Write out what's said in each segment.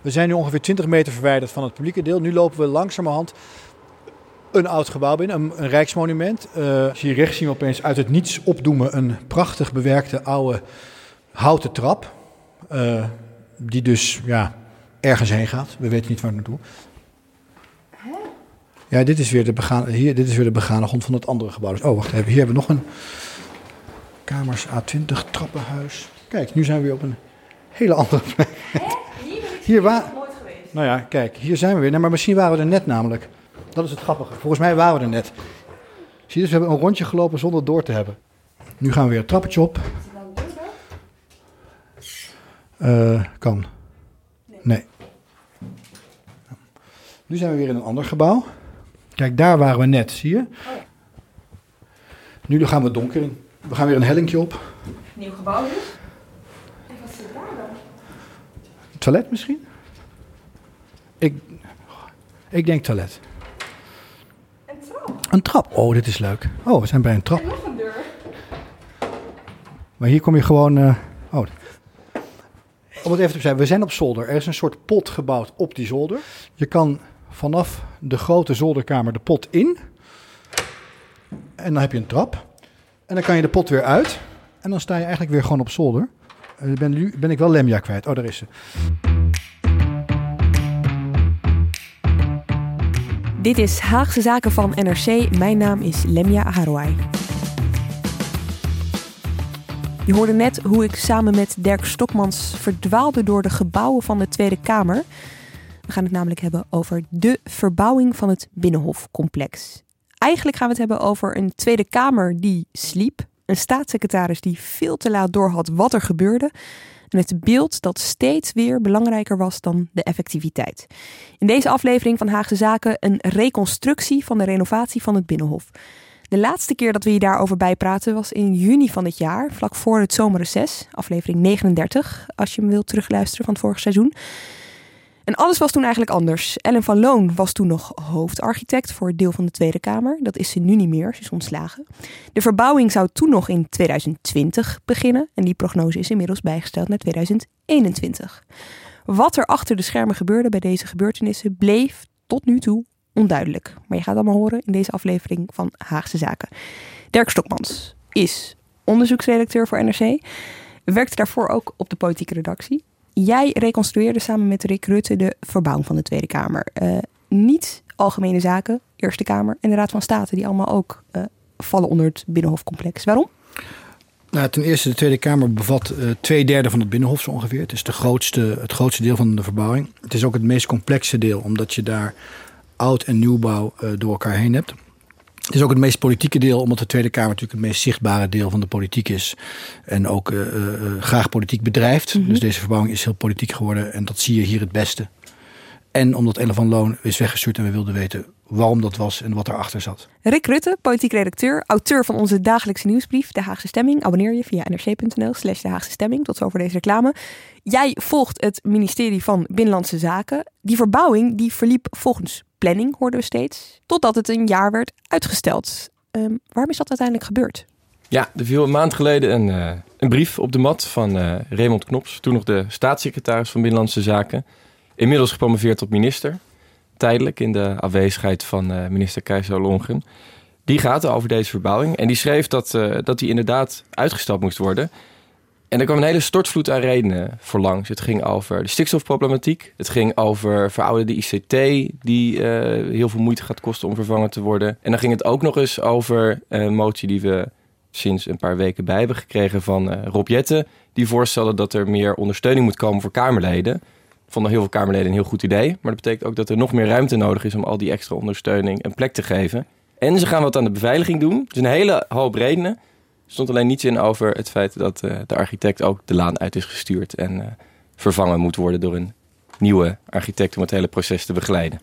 We zijn nu ongeveer 20 meter verwijderd van het publieke deel. Nu lopen we langzamerhand een oud gebouw binnen, een, een rijksmonument. Uh, hier rechts zien we opeens uit het niets opdoemen een prachtig bewerkte oude houten trap. Uh, die dus ja, ergens heen gaat. We weten niet waar naartoe. Ja, dit is weer de begane, hier, dit is weer de begane grond van het andere gebouw. Dus, oh, wacht even. Hier hebben we nog een kamers A20 trappenhuis. Kijk, nu zijn we weer op een hele andere plek. Hier waar. nooit geweest. Nou ja, kijk, hier zijn we weer. Nee, maar misschien waren we er net namelijk. Dat is het grappige. Volgens mij waren we er net. Zie je, dus we hebben een rondje gelopen zonder door te hebben. Nu gaan we weer het trappetje op. Uh, kan. Nee. Nu zijn we weer in een ander gebouw. Kijk, daar waren we net, zie je? Nu gaan we donker in. We gaan weer een hellingje op. Nieuw gebouw dus? En wat zit daar dan? Toilet misschien? Ik, ik denk toilet. Een trap? Een trap. Oh, dit is leuk. Oh, we zijn bij een trap. En nog een deur. Maar hier kom je gewoon... Uh, oh. Om het even te zeggen, we zijn op zolder. Er is een soort pot gebouwd op die zolder. Je kan vanaf de grote zolderkamer de pot in. En dan heb je een trap. En dan kan je de pot weer uit. En dan sta je eigenlijk weer gewoon op zolder. Uh, ben, nu ben ik wel Lemja kwijt. Oh, daar is ze. Dit is Haagse Zaken van NRC. Mijn naam is Lemja Harouai. Je hoorde net hoe ik samen met Dirk Stokmans verdwaalde door de gebouwen van de Tweede Kamer. We gaan het namelijk hebben over de verbouwing van het Binnenhofcomplex. Eigenlijk gaan we het hebben over een Tweede Kamer die sliep, een staatssecretaris die veel te laat doorhad wat er gebeurde en het beeld dat steeds weer belangrijker was dan de effectiviteit. In deze aflevering van Haagse Zaken een reconstructie van de renovatie van het Binnenhof. De laatste keer dat we je daarover bijpraten was in juni van dit jaar, vlak voor het zomerreces, aflevering 39, als je hem wilt terugluisteren van het vorige seizoen. En alles was toen eigenlijk anders. Ellen van Loon was toen nog hoofdarchitect voor het deel van de Tweede Kamer. Dat is ze nu niet meer, ze is ontslagen. De verbouwing zou toen nog in 2020 beginnen. En die prognose is inmiddels bijgesteld naar 2021. Wat er achter de schermen gebeurde bij deze gebeurtenissen bleef tot nu toe onduidelijk. Maar je gaat allemaal horen in deze aflevering van Haagse Zaken. Dirk Stokmans is onderzoeksredacteur voor NRC. Werkte daarvoor ook op de politieke redactie. Jij reconstrueerde samen met Rick Rutte de verbouwing van de Tweede Kamer. Uh, niet algemene zaken, Eerste Kamer en de Raad van State, die allemaal ook uh, vallen onder het Binnenhofcomplex. Waarom? Nou, ten eerste, de Tweede Kamer bevat uh, twee derde van het Binnenhof zo ongeveer. Het is de grootste, het grootste deel van de verbouwing. Het is ook het meest complexe deel, omdat je daar oud- en nieuwbouw door elkaar heen hebt. Het is ook het meest politieke deel, omdat de Tweede Kamer natuurlijk het meest zichtbare deel van de politiek is. En ook uh, uh, graag politiek bedrijft. Mhm. Dus deze verbouwing is heel politiek geworden en dat zie je hier het beste. En omdat Ellen van Loon is weggestuurd en we wilden weten waarom dat was en wat erachter zat. Rick Rutte, politiek redacteur, auteur van onze dagelijkse nieuwsbrief De Haagse Stemming. Abonneer je via nrc.nl slash De Haagse Stemming. Tot zover deze reclame. Jij volgt het ministerie van Binnenlandse Zaken. Die verbouwing die verliep volgens planning, hoorden we steeds. Totdat het een jaar werd uitgesteld. Um, waarom is dat uiteindelijk gebeurd? Ja, er viel een maand geleden een, uh, een brief op de mat van uh, Raymond Knops, toen nog de staatssecretaris van Binnenlandse Zaken. Inmiddels gepromoveerd tot minister, tijdelijk in de afwezigheid van uh, minister Keizer Longen. Die gaat over deze verbouwing en die schreef dat, dat die inderdaad uitgesteld moest worden. En er kwam een hele stortvloed aan redenen voor langs. Het ging over de stikstofproblematiek. Het ging over verouderde ICT, die uh, heel veel moeite gaat kosten om vervangen te worden. En dan ging het ook nog eens over een motie die we sinds een paar weken bij hebben gekregen van uh, Rob Jetten. Die voorstelde dat er meer ondersteuning moet komen voor Kamerleden. Vonden heel veel Kamerleden een heel goed idee. Maar dat betekent ook dat er nog meer ruimte nodig is om al die extra ondersteuning een plek te geven. En ze gaan wat aan de beveiliging doen. Dus een hele hoop redenen stond alleen niets in over het feit dat uh, de architect ook de laan uit is gestuurd en uh, vervangen moet worden door een nieuwe architect om het hele proces te begeleiden.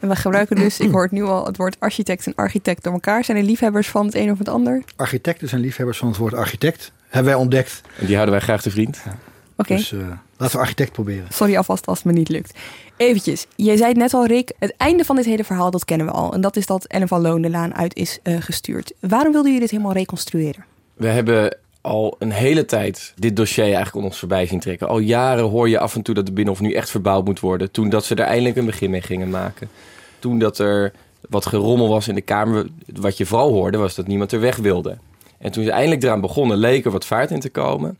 En we gebruiken dus, ik hoor het nu al, het woord architect en architect door elkaar. Zijn er liefhebbers van het een of het ander? Architecten zijn liefhebbers van het woord architect. Hebben wij ontdekt. En die houden wij graag te vriend. Oké. Dus eh, laten we architect proberen. Sorry alvast als het me niet lukt. Eventjes, jij zei het net al, Rick. Het einde van dit hele verhaal, dat kennen we al. En dat is dat Ellen van Loon de laan uit is eh, gestuurd. Waarom wilde je dit helemaal reconstrueren? We hebben al een hele tijd dit dossier eigenlijk om ons voorbij zien trekken. Al jaren hoor je af en toe dat de Binnenhof nu echt verbouwd moet worden. Toen dat ze er eindelijk een begin mee gingen maken. Toen dat er wat gerommel was in de Kamer. Wat je vooral hoorde was dat niemand er weg wilde. En toen ze eindelijk eraan begonnen, leek er wat vaart in te komen.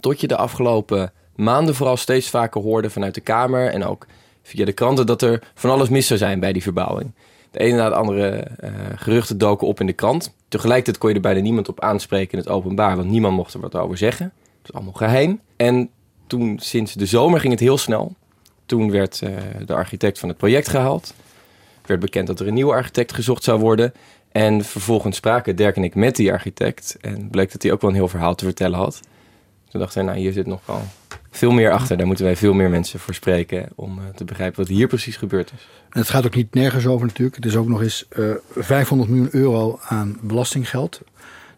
Tot je de afgelopen maanden vooral steeds vaker hoorde vanuit de Kamer en ook via de kranten dat er van alles mis zou zijn bij die verbouwing. De ene na de andere eh, geruchten doken op in de krant. Tegelijkertijd kon je er bijna niemand op aanspreken in het openbaar, want niemand mocht er wat over zeggen. Het is allemaal geheim. En toen, sinds de zomer, ging het heel snel. Toen werd eh, de architect van het project gehaald. werd bekend dat er een nieuwe architect gezocht zou worden. En vervolgens spraken Dirk en ik met die architect. En bleek dat hij ook wel een heel verhaal te vertellen had. Toen dachten wij, nou hier zit nog wel veel meer achter. Daar moeten wij veel meer mensen voor spreken om eh, te begrijpen wat hier precies gebeurd is. En het gaat ook niet nergens over natuurlijk. Het is ook nog eens eh 500 miljoen euro aan belastinggeld.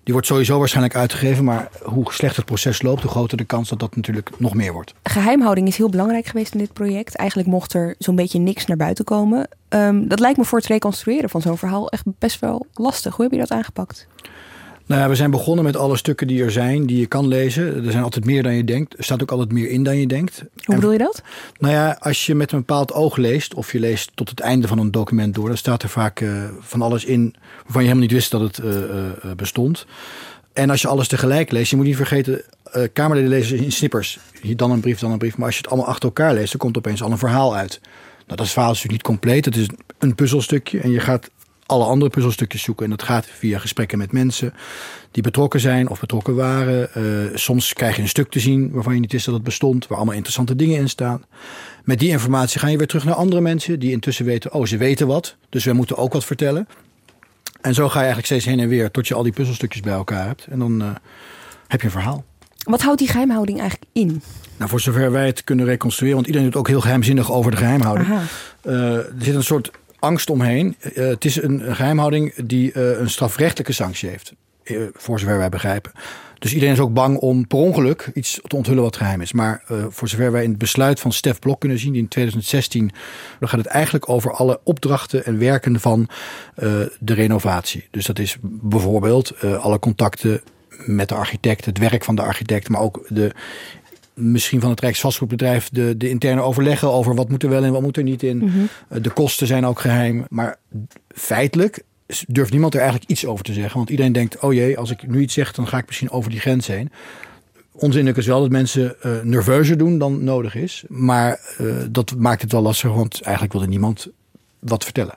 Die wordt sowieso waarschijnlijk uitgegeven. Maar hoe slecht het proces loopt, hoe groter de kans dat dat natuurlijk nog meer wordt. Geheimhouding is heel belangrijk geweest in dit project. Eigenlijk mocht er zo'n beetje niks naar buiten komen. Ehm, dat lijkt me voor het reconstrueren van zo'n verhaal echt best wel lastig. Hoe heb je dat aangepakt? Nou ja, we zijn begonnen met alle stukken die er zijn, die je kan lezen. Er zijn altijd meer dan je denkt. Er staat ook altijd meer in dan je denkt. Hoe bedoel je dat? Nou ja, als je met een bepaald oog leest, of je leest tot het einde van een document door, dan staat er vaak eh, van alles in waarvan je helemaal niet wist dat het eh, eh, bestond. En als je alles tegelijk leest, je moet niet vergeten, Kamerleden lezen in snippers. Hier dan een brief, dan een brief. Maar als je het allemaal achter elkaar leest, dan komt opeens al een verhaal uit. Nou, dat verhaal is natuurlijk niet compleet. Het is een puzzelstukje en je gaat alle andere puzzelstukjes zoeken. En dat gaat via gesprekken met mensen die betrokken zijn of betrokken waren. Eh, soms krijg je een stuk te zien waarvan je niet wist dat het bestond, waar allemaal interessante dingen in staan. Met die informatie ga je weer terug naar andere mensen die intussen weten, oh, ze weten wat, dus wij moeten ook wat vertellen. En zo ga je eigenlijk steeds heen en weer tot je al die puzzelstukjes bij elkaar hebt. En dan eh, heb je een verhaal. Wat houdt die geheimhouding eigenlijk in? Nou, voor zover wij het kunnen reconstrueren, want iedereen doet ook heel geheimzinnig over de geheimhouding. Eh, er zit een soort angst omheen. Eh, het is een geheimhouding die eh, een strafrechtelijke sanctie heeft. eh, voor zover wij begrijpen. Dus iedereen is ook bang om per ongeluk iets te onthullen wat geheim is. Maar voor zover wij in het besluit van Stef Blok kunnen zien, in 2016, dan gaat het eigenlijk over alle opdrachten en werken van de renovatie. Dus dat is bijvoorbeeld alle contacten met de architect, het werk van de architect, maar ook de misschien van het Rijksvastgoedbedrijf de, de interne overleggen over wat moet er wel en wat moet er niet in. Eh, De kosten zijn ook geheim. Maar feitelijk durft niemand er eigenlijk iets over te zeggen. Want iedereen denkt, oh jee, als ik nu iets zeg, dan ga ik misschien over die grens heen. Onzinlijk is wel dat mensen eh, nerveuzer doen dan nodig is. Maar eh, dat maakt het wel lastig, want eigenlijk wilde niemand wat vertellen.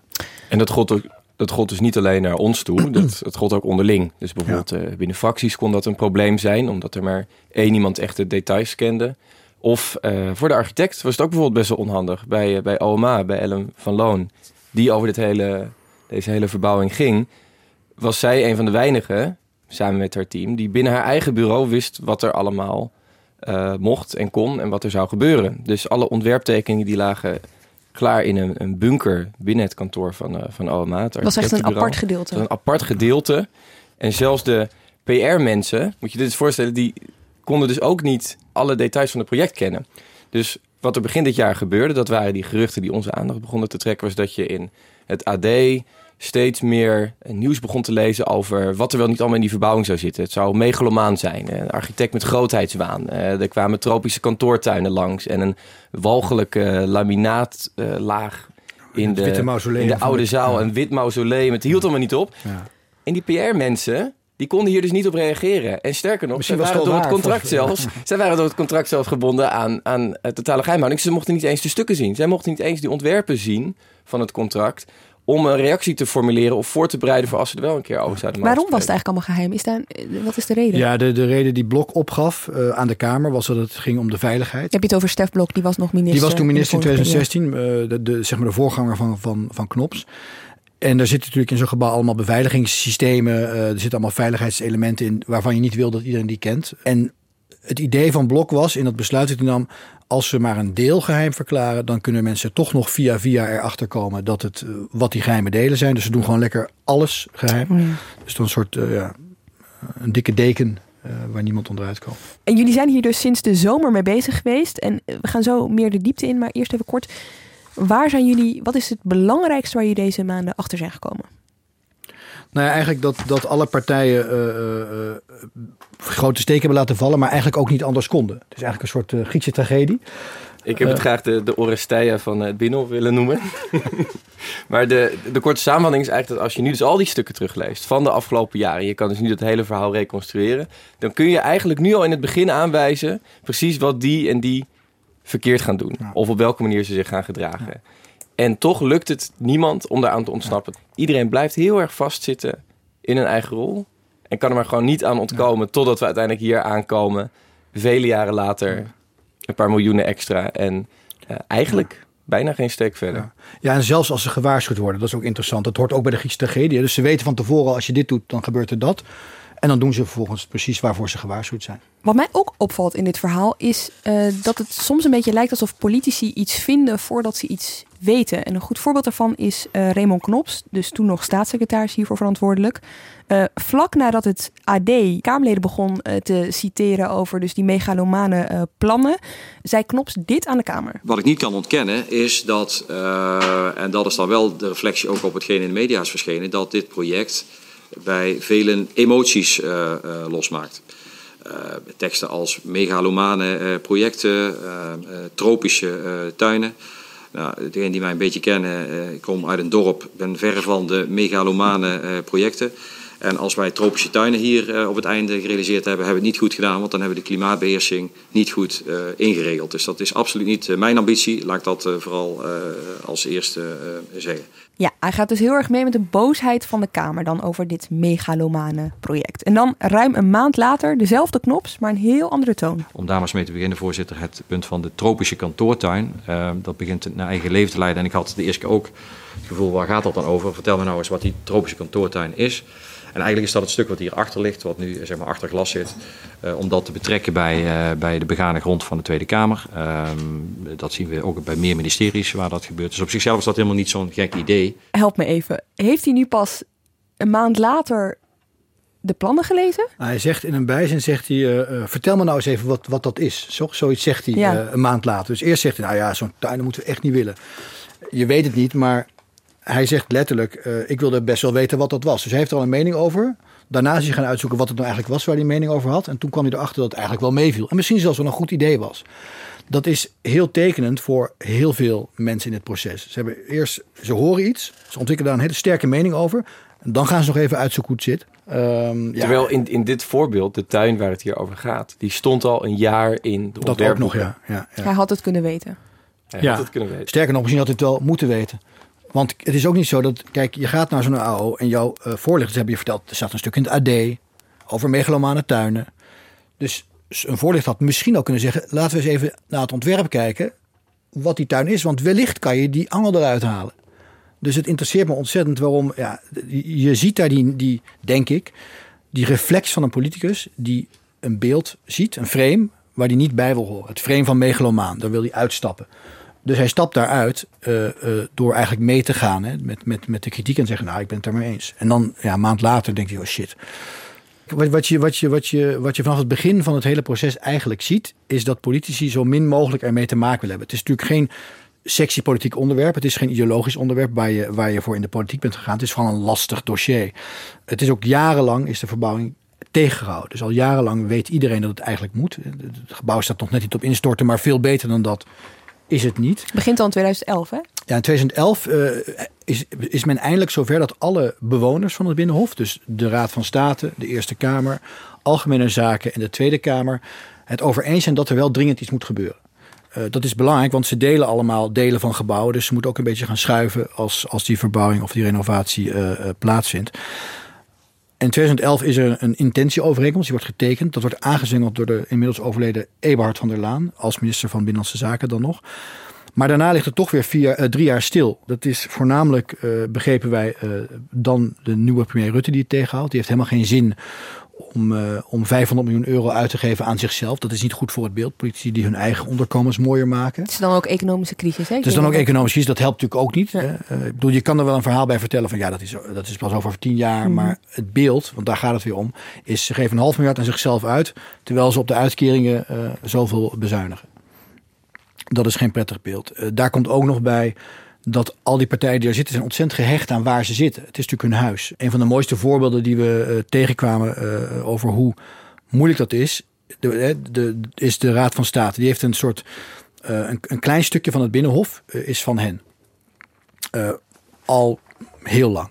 En dat gold, ook, dat gold dus niet alleen naar ons toe, dat, dat gold ook onderling. Dus bijvoorbeeld eh, binnen fracties kon dat een probleem zijn, omdat er maar één iemand echt de details kende. Of eh, voor de architect was het ook bijvoorbeeld best wel onhandig. Bij, eh, bij OMA, bij Ellen van Loon, die over dit hele, deze hele verbouwing ging, was zij een van de weinigen, samen met haar team, die binnen haar eigen bureau wist wat er allemaal mocht en kon en wat er zou gebeuren. Dus alle ontwerptekeningen die lagen klaar in een, een bunker binnen het kantoor van, eh, van. Het Het was echt een apart gedeelte. een apart gedeelte. En zelfs de PR-mensen, moet je dit eens voorstellen, die konden dus ook niet alle details van het project kennen. Dus wat er begin dit jaar gebeurde, dat waren die geruchten die onze aandacht begonnen te trekken, was dat je in het AD steeds meer nieuws begon te lezen over wat er wel niet allemaal in die verbouwing zou zitten. Het zou megalomaan zijn, een architect met grootheidswaan. Eh, Er kwamen tropische kantoortuinen langs en een walgelijke laminaaట్లాag in Het de, in de oude de- zaal. Een wit mausoleum. Het hield allemaal niet op. Ja. En die PR-mensen, die konden hier dus niet op reageren. En sterker nog, Misschien was waren, door het contract zelfs, zij waren door het contract zelfs gebonden aan, aan eh, totale geheimhouding. Ze mochten niet eens de stukken zien. Zij mochten niet eens die ontwerpen zien van het contract om een reactie te formuleren of voor te bereiden voor als ze er wel een keer over zouden Waarom was het eigenlijk allemaal geheim? Is daar, wat is de reden? Ja, de, de reden die Blok opgaf eh, aan de Kamer was dat het ging om de veiligheid. Heb je het over Stef Blok? Die was nog minister. Die was toen minister in de vorige periode. 2016, eh, de, de, zeg maar de voorganger van, van, van Knops. En daar zitten natuurlijk in zo'n gebouw allemaal beveiligingssystemen. eh, er zitten allemaal veiligheidselementen in waarvan je niet wil dat iedereen die kent. En het idee van Blok was in dat besluit dat hij nam... als ze maar een deel geheim verklaren, dan kunnen mensen toch nog via via erachter komen dat het eh, wat die geheime delen zijn. Dus ze doen gewoon lekker alles geheim. Oh ja. Dus dan een soort eh, ja, een dikke deken eh, waar niemand onderuit kan. En jullie zijn hier dus sinds de zomer mee bezig geweest. En we gaan zo meer de diepte in, maar eerst even kort. Waar zijn jullie, wat is het belangrijkste waar jullie deze maanden achter zijn gekomen? Nou ja, eigenlijk dat, dat alle partijen grote steken hebben laten vallen, maar eigenlijk ook niet anders konden. Het is eigenlijk een soort eh, Griekse tragedie. Ik heb het Eh. graag de, de Oresteia van het Binnenhof willen noemen. maar de, de korte samenvatting is eigenlijk dat als je nu dus al die stukken terugleest van de afgelopen jaren, je kan dus nu het hele verhaal reconstrueren, dan kun je eigenlijk nu al in het begin aanwijzen precies wat die en die verkeerd gaan doen. Ja. Of op welke manier ze zich gaan gedragen. En toch lukt het niemand om daaraan te ontsnappen. Iedereen blijft heel erg vastzitten in een eigen rol. En kan er maar gewoon niet aan ontkomen totdat we uiteindelijk hier aankomen. Vele jaren later, een paar miljoenen extra. En eh, eigenlijk bijna geen steek verder. Ja. Ja, en zelfs als ze gewaarschuwd worden, dat is ook interessant. Dat hoort ook bij de Griekse tragedie. Dus ze weten van tevoren, als je dit doet, dan gebeurt er dat. En dan doen ze vervolgens precies waarvoor ze gewaarschuwd zijn. Wat mij ook opvalt in dit verhaal is eh, dat het soms een beetje lijkt alsof politici iets vinden voordat ze iets weten. En een goed voorbeeld daarvan is eh, Raymond Knops, dus toen nog staatssecretaris hiervoor verantwoordelijk. Eh, vlak nadat het AD Kamerleden begon te citeren over dus die megalomane eh, plannen, zei Knops dit aan de Kamer. Wat ik niet kan ontkennen is dat, eh, en dat is dan wel de reflectie ook op hetgeen in de media is verschenen, dat dit project bij velen emoties eh, eh, losmaakt. Eh, teksten als megalomane projecten, tropische tuinen. Nou, degenen die mij een beetje kennen, ik kom uit een dorp, ben verre van de megalomane projecten. En als wij tropische tuinen hier op het einde gerealiseerd hebben, hebben we het niet goed gedaan, want dan hebben we de klimaatbeheersing niet goed ingeregeld. Dus dat is absoluut niet mijn ambitie. Laat ik dat vooral als eerste zeggen. Ja, hij gaat dus heel erg mee met de boosheid van de Kamer dan over dit megalomane project. En dan ruim een maand later dezelfde Knops, maar een heel andere toon. Om daar maar eens mee te beginnen, voorzitter, het punt van de tropische kantoortuin. eh, dat begint naar eigen leven te leiden. En ik had de eerste keer ook het gevoel, waar gaat dat dan over? Vertel me nou eens wat die tropische kantoortuin is. En eigenlijk is dat het stuk wat hier achter ligt, wat nu zeg maar achter glas zit, eh, om dat te betrekken bij, eh, bij de begane grond van de Tweede Kamer. Ehm, dat zien we ook bij meer ministeries waar dat gebeurt. Dus op zichzelf is dat helemaal niet zo'n gek idee. Help me even. Heeft hij nu pas een maand later de plannen gelezen? Nou, hij zegt in een bijzin, zegt hij, eh, eh, vertel me nou eens even wat, wat dat is. Zo, zoiets zegt hij Ja. eh, een maand later. Dus eerst zegt hij, nou ja, zo'n tuin dat moeten we echt niet willen. Je weet het niet, maar hij zegt letterlijk, eh, ik wilde best wel weten wat dat was. Dus hij heeft er al een mening over. Daarna is hij gaan uitzoeken wat het nou eigenlijk was waar hij een mening over had. En toen kwam hij erachter dat het eigenlijk wel meeviel. En misschien zelfs wel een goed idee was. Dat is heel tekenend voor heel veel mensen in het proces. Ze, hebben eerst, ze horen iets, ze ontwikkelen daar een hele sterke mening over. En dan gaan ze nog even uitzoeken hoe het zit. Ehm, ja, Terwijl in, in dit voorbeeld, de tuin waar het hier over gaat, die stond al een jaar in de dat ook nog, ja. ja, ja. Hij had het kunnen weten. Hij Ja. had het kunnen weten. Sterker nog, misschien had hij het wel moeten weten. Want het is ook niet zo dat, kijk, je gaat naar zo'n AO en jouw eh, voorlichters hebben je verteld, er staat een stuk in het AD over megalomane tuinen. Dus een voorlichter had misschien ook kunnen zeggen, laten we eens even naar het ontwerp kijken wat die tuin is. Want wellicht kan je die angel eruit halen. Dus het interesseert me ontzettend waarom, ja, je ziet daar die, die, denk ik, die reflex van een politicus die een beeld ziet, een frame, waar die niet bij wil horen. Het frame van megalomaan, daar wil hij uitstappen. Dus hij stapt daaruit eh, eh, door eigenlijk mee te gaan hè, met, met, met de kritiek en zeggen, nou, ik ben het er mee eens. En dan ja, een maand later denkt hij, oh shit. Wat, wat, je, wat, je, wat, je, vanaf het begin van het hele proces eigenlijk ziet, is dat politici zo min mogelijk ermee te maken willen hebben. Het is natuurlijk geen sexy politiek onderwerp. Het is geen ideologisch onderwerp waar je, waar je voor in de politiek bent gegaan. Het is gewoon een lastig dossier. Het is ook jarenlang is de verbouwing tegengehouden. Dus al jarenlang weet iedereen dat het eigenlijk moet. Het gebouw staat nog net niet op instorten, maar veel beter dan dat is het niet. Het begint al in 2011, hè? Ja, in 2011 eh, is, is men eindelijk zover dat alle bewoners van het Binnenhof, dus de Raad van State, de Eerste Kamer, Algemene Zaken en de Tweede Kamer, het over eens zijn dat er wel dringend iets moet gebeuren. Eh, dat is belangrijk, want ze delen allemaal delen van gebouwen. Dus ze moeten ook een beetje gaan schuiven als, als die verbouwing of die renovatie eh, plaatsvindt. In 2011 is er een intentieovereenkomst, die wordt getekend. Dat wordt aangezwengeld door de inmiddels overleden Eberhard van der Laan, als minister van Binnenlandse Zaken dan nog. Maar daarna ligt het toch weer vier, eh, drie jaar stil. Dat is voornamelijk, eh, begrepen wij, eh, dan de nieuwe premier Rutte die het tegenhoudt. Die heeft helemaal geen zin om, eh, om 500 miljoen euro uit te geven aan zichzelf. Dat is niet goed voor het beeld. Politici die hun eigen onderkomens mooier maken. Het is dan ook economische crisis. Hè? Het is dan ook economisch crisis. Dat helpt natuurlijk ook niet. hè. Eh, ik bedoel, je kan er wel een verhaal bij vertellen van ja, dat is, dat is pas over tien jaar. Mhm. Maar het beeld, want daar gaat het weer om, is ze geven een half miljard aan zichzelf uit. Terwijl ze op de uitkeringen eh, zoveel bezuinigen. Dat is geen prettig beeld. Daar komt ook nog bij dat al die partijen die er zitten zijn ontzettend gehecht aan waar ze zitten. Het is natuurlijk hun huis. Een van de mooiste voorbeelden die we eh, tegenkwamen eh, over hoe moeilijk dat is, de, eh, de, is de Raad van State. Die heeft een soort een, klein stukje van het Binnenhof is van hen. Al heel lang.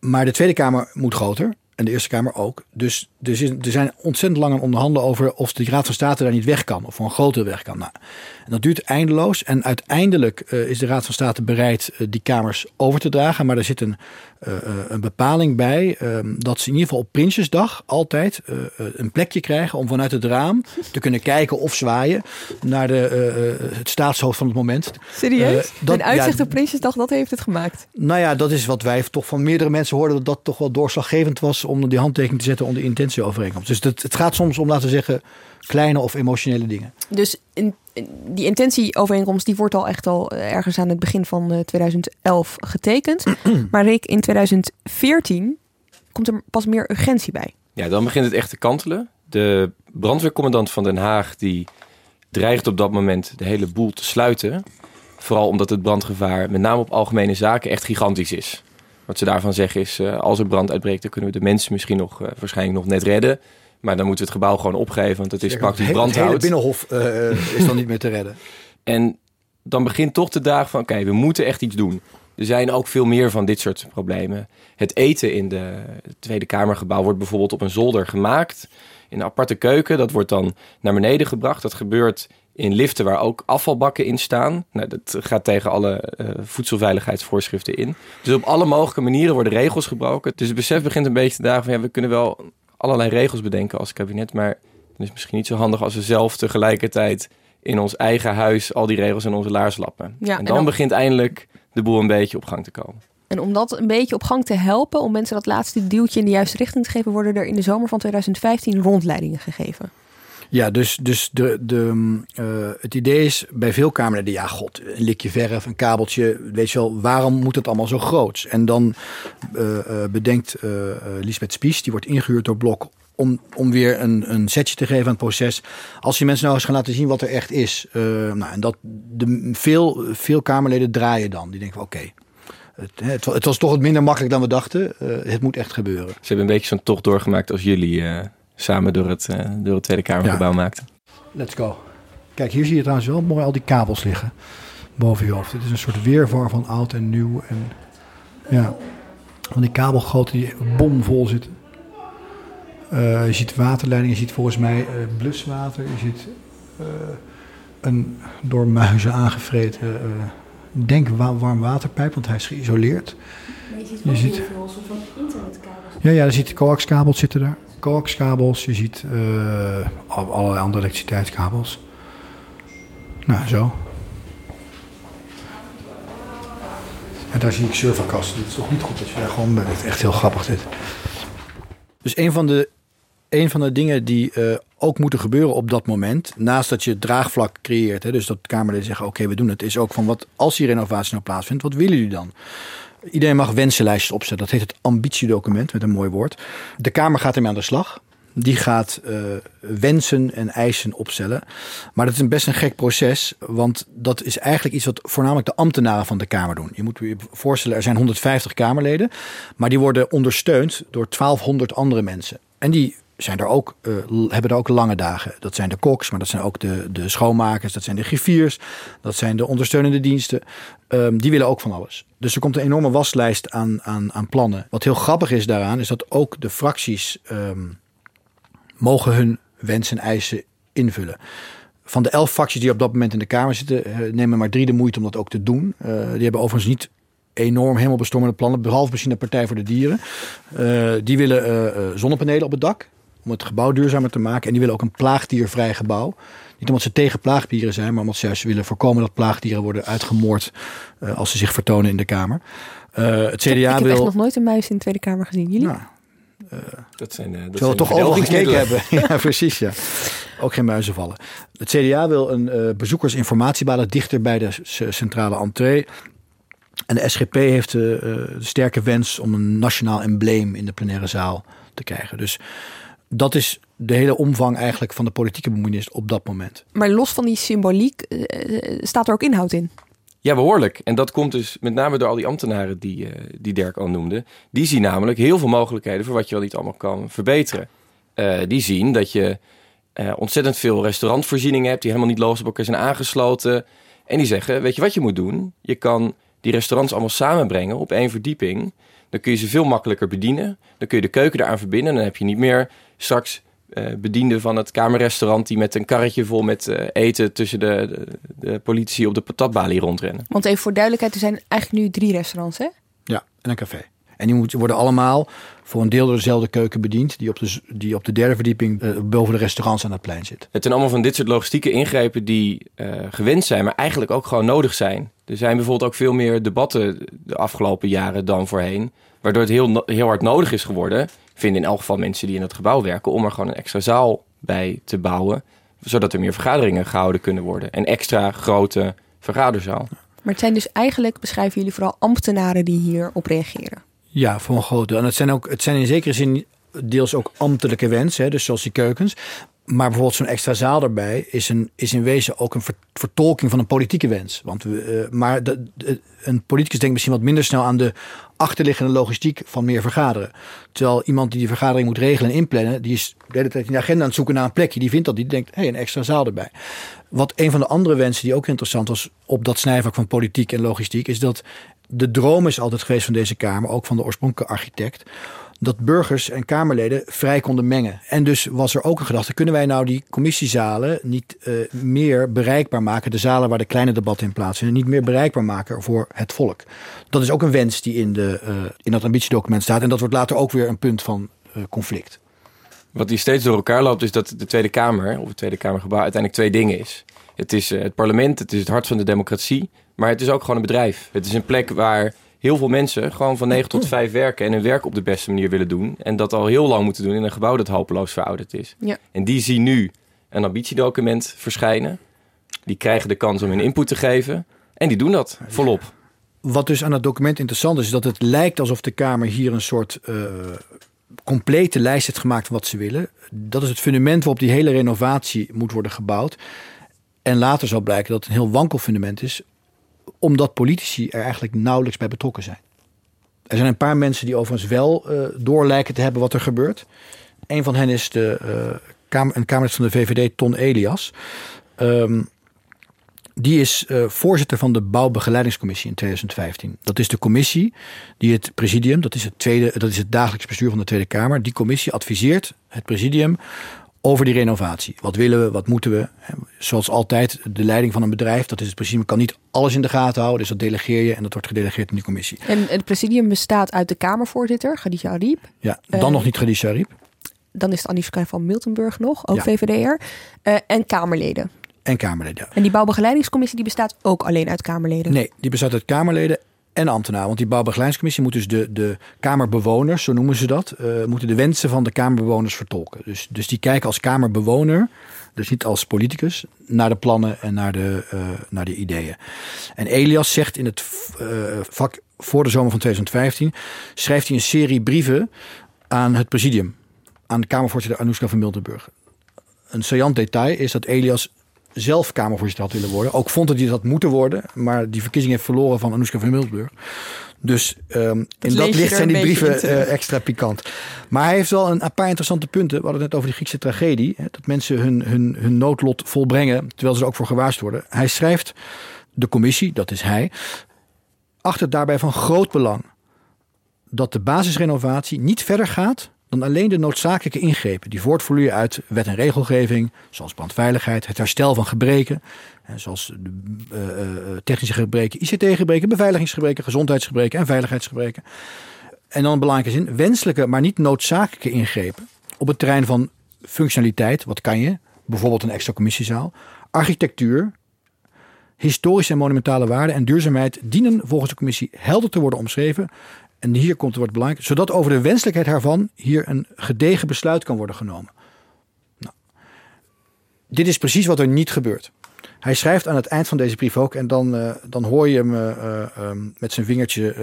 Maar de Tweede Kamer moet groter. En de Eerste Kamer ook. Dus er, zijn ontzettend lang aan onderhandelen over of de Raad van State daar niet weg kan. Of voor een grotere weg kan. Nou, en dat duurt eindeloos. En uiteindelijk eh, is de Raad van State bereid eh, die kamers over te dragen. Maar er zit een, eh, eh, een bepaling bij eh, dat ze in ieder geval op Prinsjesdag altijd eh, eh, een plekje krijgen om vanuit het raam te kunnen kijken of zwaaien naar de, eh, eh, het staatshoofd van het moment. Serieus? Dat- een uitzicht ja, op Prinsjesdag, dat heeft het gemaakt. Nou ja, dat is wat wij toch van meerdere mensen hoorden dat dat toch wel doorslaggevend was om die handtekening te zetten onder intentieovereenkomst. Dus dat, het gaat soms om, laten we zeggen, kleine of emotionele dingen. Dus in- die intentieovereenkomst die wordt al echt al eh, ergens aan het begin van eh, 2011 getekend. maar Rick, in 2014 komt er pas meer urgentie bij. Ja, dan begint het echt te kantelen. De brandweercommandant van Den Haag die dreigt op dat moment de hele boel te sluiten. Vooral omdat het brandgevaar, met name op algemene zaken, echt gigantisch is. Wat ze daarvan zeggen is, eh, als er brand uitbreekt, dan kunnen we de mensen misschien nog, eh, waarschijnlijk nog net redden. Maar dan moeten we het gebouw gewoon opgeven, want het is praktisch Het hele- Het hele brandhout. binnenhof eh, is dan niet meer te redden. En dan begint toch de dag van, oké, we moeten echt iets doen. Er zijn ook veel meer van dit soort problemen. Het eten in de Tweede Kamergebouw wordt bijvoorbeeld op een zolder gemaakt. In een aparte keuken, dat wordt dan naar beneden gebracht. Dat gebeurt in liften waar ook afvalbakken in staan. Nou, dat gaat tegen alle eh, voedselveiligheidsvoorschriften in. Dus op alle mogelijke manieren worden regels gebroken. Dus het besef begint een beetje te dagen van, ja, we kunnen wel allerlei regels bedenken als kabinet. Maar dan is het misschien niet zo handig als we zelf tegelijkertijd in ons eigen huis al die regels in onze laars lappen. Ja, en en dan, dan- begint eindelijk de boel een beetje op gang te komen. En om dat een beetje op gang te helpen, om mensen dat laatste duwtje in de juiste richting te geven, worden er in de zomer van 2015 rondleidingen gegeven. Ja, dus, dus de, de, mm, eh, het idee is bij veel Kamerleden, ja god, een likje verf, een kabeltje, weet je wel, waarom moet het allemaal zo groot? En dan eh, eh, bedenkt Lisbeth Spies, die wordt ingehuurd door Blok, om, om weer een, een setje te geven aan het proces. Als die mensen nou eens gaan laten zien wat er echt is. nou, en dat de, veel, veel Kamerleden draaien dan. Die denken oké, het, het, was toch wat minder makkelijk dan we dachten. Het moet echt gebeuren. Ze hebben een beetje zo'n tocht doorgemaakt als jullie samen door het, eh, door het Tweede Kamergebouw maakten. Let's go. Kijk, hier zie je trouwens wel mooi al die kabels liggen boven je hoofd. Dit is een soort weerwar van oud en nieuw. En ja, van die kabelgoten die bomvol zitten. Eh, je ziet waterleidingen, je ziet volgens mij eh, bluswater. Je ziet eh, een door muizen aangevreten, eh, denk wa- warm waterpijp, want hij is geïsoleerd. je ziet Je ook ziet- heel veel soort van internetkabels. Ja, ja, je ziet coaxkabels zitten daar. Coaxkabels, je ziet eh, al- allerlei andere elektriciteitskabels. Nou, zo. En daar zie ik serverkasten. Het is toch niet goed dat je daar gewoon bent. Is echt heel grappig dit. Dus een van de, een van de dingen die eh, ook moeten gebeuren op dat moment... naast dat je het draagvlak creëert... Hè, dus dat Kamerleden zeggen, oké, we doen het... is ook van, wat, als die renovatie nou plaatsvindt, wat willen jullie dan? Iedereen mag wensenlijstjes opzetten. Dat heet het ambitiedocument met een mooi woord. De Kamer gaat ermee aan de slag. Die gaat eh, wensen en eisen opstellen. Maar dat is een best een gek proces. Want dat is eigenlijk iets wat voornamelijk de ambtenaren van de Kamer doen. Je moet je voorstellen, er zijn 150 Kamerleden. Maar die worden ondersteund door 1200 andere mensen. En die zijn er ook, eh, hebben er ook lange dagen. Dat zijn de koks, maar dat zijn ook de, de schoonmakers. Dat zijn de griffiers. Dat zijn de ondersteunende diensten. Ehm, die willen ook van alles. Dus er komt een enorme waslijst aan, aan, aan plannen. Wat heel grappig is daaraan, is dat ook de fracties ehm, mogen hun wensen en eisen invullen. Van de elf fracties die op dat moment in de Kamer zitten, eh, nemen maar drie de moeite om dat ook te doen. Eh, die hebben overigens niet enorm helemaal bestormende plannen, behalve misschien de Partij voor de Dieren. Die willen zonnepanelen op het dak om het gebouw duurzamer te maken. En die willen ook een plaagdiervrij gebouw. Niet omdat ze tegen plaagdieren zijn, maar omdat ze juist willen voorkomen dat plaagdieren worden uitgemoord eh, als ze zich vertonen in de Kamer. Eh, het Ik heb, ik CDA heb wil. echt nog nooit een muis in de Tweede Kamer gezien. Jullie? Nou, Dat zijn, uh, dat Terwijl we toch overal gekeken hebben. ja, precies. Ja. Ook geen muizen vallen. Het CDA wil een uh, bezoekersinformatiebaden dichter bij de centrale entree. En de SGP heeft uh, de sterke wens om een nationaal embleem in de plenaire zaal te krijgen. Dus dat is de hele omvang eigenlijk van de politieke bemoeienis op dat moment. Maar los van die symboliek staat er ook inhoud in. Ja, behoorlijk. En dat komt dus met name door al die ambtenaren die, uh, die Dirk al noemde. Die zien namelijk heel veel mogelijkheden voor wat je wel niet allemaal kan verbeteren. Uh, die zien dat je uh, ontzettend veel restaurantvoorzieningen hebt die helemaal niet los op elkaar zijn aangesloten. En die zeggen, weet je wat je moet doen? Je kan die restaurants allemaal samenbrengen op één verdieping. Dan kun je ze veel makkelijker bedienen. Dan kun je de keuken eraan verbinden. Dan heb je niet meer straks uh, bediende van het kamerrestaurant die met een karretje vol met uh, eten tussen de, de, de, politie op de patatbalie rondrennen. Want even voor duidelijkheid, er zijn eigenlijk nu drie restaurants, hè? Ja, en een café. En die moeten, worden allemaal voor een deel door dezelfde keuken bediend, die op de, die op de derde verdieping uh, boven de restaurants aan het plein zit. Het zijn allemaal van dit soort logistieke ingrepen die gewend zijn, maar eigenlijk ook gewoon nodig zijn. Er zijn bijvoorbeeld ook veel meer debatten de afgelopen jaren dan voorheen, waardoor het heel, heel hard nodig is geworden vinden in elk geval mensen die in het gebouw werken om er gewoon een extra zaal bij te bouwen, zodat er meer vergaderingen gehouden kunnen worden. En extra grote vergaderzaal. Maar het zijn dus eigenlijk, beschrijven jullie vooral ambtenaren die hierop reageren? Ja, voor een groot deel. En het zijn, ook, het zijn in zekere zin deels ook ambtelijke wensen, dus zoals die keukens. Maar bijvoorbeeld zo'n extra zaal erbij is, een, is in wezen ook een vertolking van een politieke wens. Want we, uh, maar een politicus denkt misschien wat minder snel aan de achterliggende logistiek van meer vergaderen. Terwijl iemand die die vergadering moet regelen en inplannen, die is de hele tijd in de agenda aan het zoeken naar een plekje. Die vindt dat, die denkt, hé, hey, een extra zaal erbij. Wat een van de andere wensen die ook interessant was op dat snijvak van politiek en logistiek, is dat de droom is altijd geweest van deze Kamer, ook van de oorspronkelijke architect, dat burgers en Kamerleden vrij konden mengen. En dus was er ook een gedachte: kunnen wij nou die commissiezalen niet uh, meer bereikbaar maken, de zalen waar de kleine debatten in plaatsvinden, niet meer bereikbaar maken voor het volk? Dat is ook een wens die in, de, uh, in dat ambitiedocument staat. En dat wordt later ook weer een punt van uh, conflict. Wat hier steeds door elkaar loopt, is dat de Tweede Kamer, of het Tweede Kamergebouw, uiteindelijk twee dingen is. Het is het parlement, het is het hart van de democratie, maar het is ook gewoon een bedrijf. Het is een plek waar heel veel mensen gewoon van 9 tot 5 werken en hun werk op de beste manier willen doen. En dat al heel lang moeten doen in een gebouw dat hopeloos verouderd is. Ja. En die zien nu een ambitiedocument verschijnen. Die krijgen de kans om hun input te geven. En die doen dat volop. Wat dus aan het document interessant is, is dat het lijkt alsof de Kamer hier een soort uh, complete lijst heeft gemaakt van wat ze willen. Dat is het fundament waarop die hele renovatie moet worden gebouwd. En later zal blijken dat het een heel wankel fundament is, omdat politici er eigenlijk nauwelijks bij betrokken zijn. Er zijn een paar mensen die overigens wel uh, door lijken te hebben wat er gebeurt. Een van hen is de, uh, kamer, een Kamerlid van de VVD, Ton Elias. Um, die is uh, voorzitter van de Bouwbegeleidingscommissie in 2015. Dat is de commissie die het presidium, dat is het, tweede, dat is het dagelijks bestuur van de Tweede Kamer. Die commissie adviseert het presidium over die renovatie. Wat willen we, wat moeten we? Zoals altijd, de leiding van een bedrijf, dat is het presidium, kan niet alles in de gaten houden. Dus dat delegeer je en dat wordt gedelegeerd in die commissie. En het presidium bestaat uit de Kamervoorzitter, Khadija Ariep. Ja, dan uh, nog niet Khadija Ariep. Dan is het Annie van Miltenburg nog, ook ja. VVD'er. Uh, en Kamerleden. En Kamerleden. En die bouwbegeleidingscommissie die bestaat ook alleen uit Kamerleden? Nee, die bestaat uit Kamerleden en ambtenaar. Want die bouwbegeleidingscommissie moet dus de, de Kamerbewoners, zo noemen ze dat, uh, moeten de wensen van de Kamerbewoners vertolken. Dus, dus die kijken als Kamerbewoner, dus niet als politicus, naar de plannen en naar de, uh, naar de ideeën. En Elias zegt in het uh, vak voor de zomer van 2015, schrijft hij een serie brieven aan het presidium, aan de Kamervoorzitter Anoushka van Miltenburg. Een saillant detail is dat Elias zelf Kamervoorzitter had willen worden. Ook vond dat hij dat moeten worden. Maar die verkiezing heeft verloren van Anoushka van Miltenburg. Dus um, in dat licht zijn die brieven uh, extra pikant. Maar hij heeft wel een paar interessante punten. We hadden het net over die Griekse tragedie. Hè, dat mensen hun, hun, hun noodlot volbrengen. Terwijl ze er ook voor gewaarschuwd worden. Hij schrijft de commissie, dat is hij. Achter daarbij van groot belang. Dat de basisrenovatie niet verder gaat dan alleen de noodzakelijke ingrepen die voortvloeien uit wet en regelgeving, zoals brandveiligheid, het herstel van gebreken, zoals uh, technische gebreken, ICT-gebreken, beveiligingsgebreken, gezondheidsgebreken en veiligheidsgebreken. En dan een belangrijke zin, wenselijke, maar niet noodzakelijke ingrepen op het terrein van functionaliteit, wat kan je, bijvoorbeeld een extra commissiezaal, architectuur, historische en monumentale waarden en duurzaamheid dienen volgens de commissie helder te worden omschreven En hier komt het wordt belangrijk. Zodat over de wenselijkheid daarvan hier een gedegen besluit kan worden genomen. Nou, dit is precies wat er niet gebeurt. Hij schrijft aan het eind van deze brief ook, en dan, uh, dan hoor je hem uh, uh, met zijn vingertje,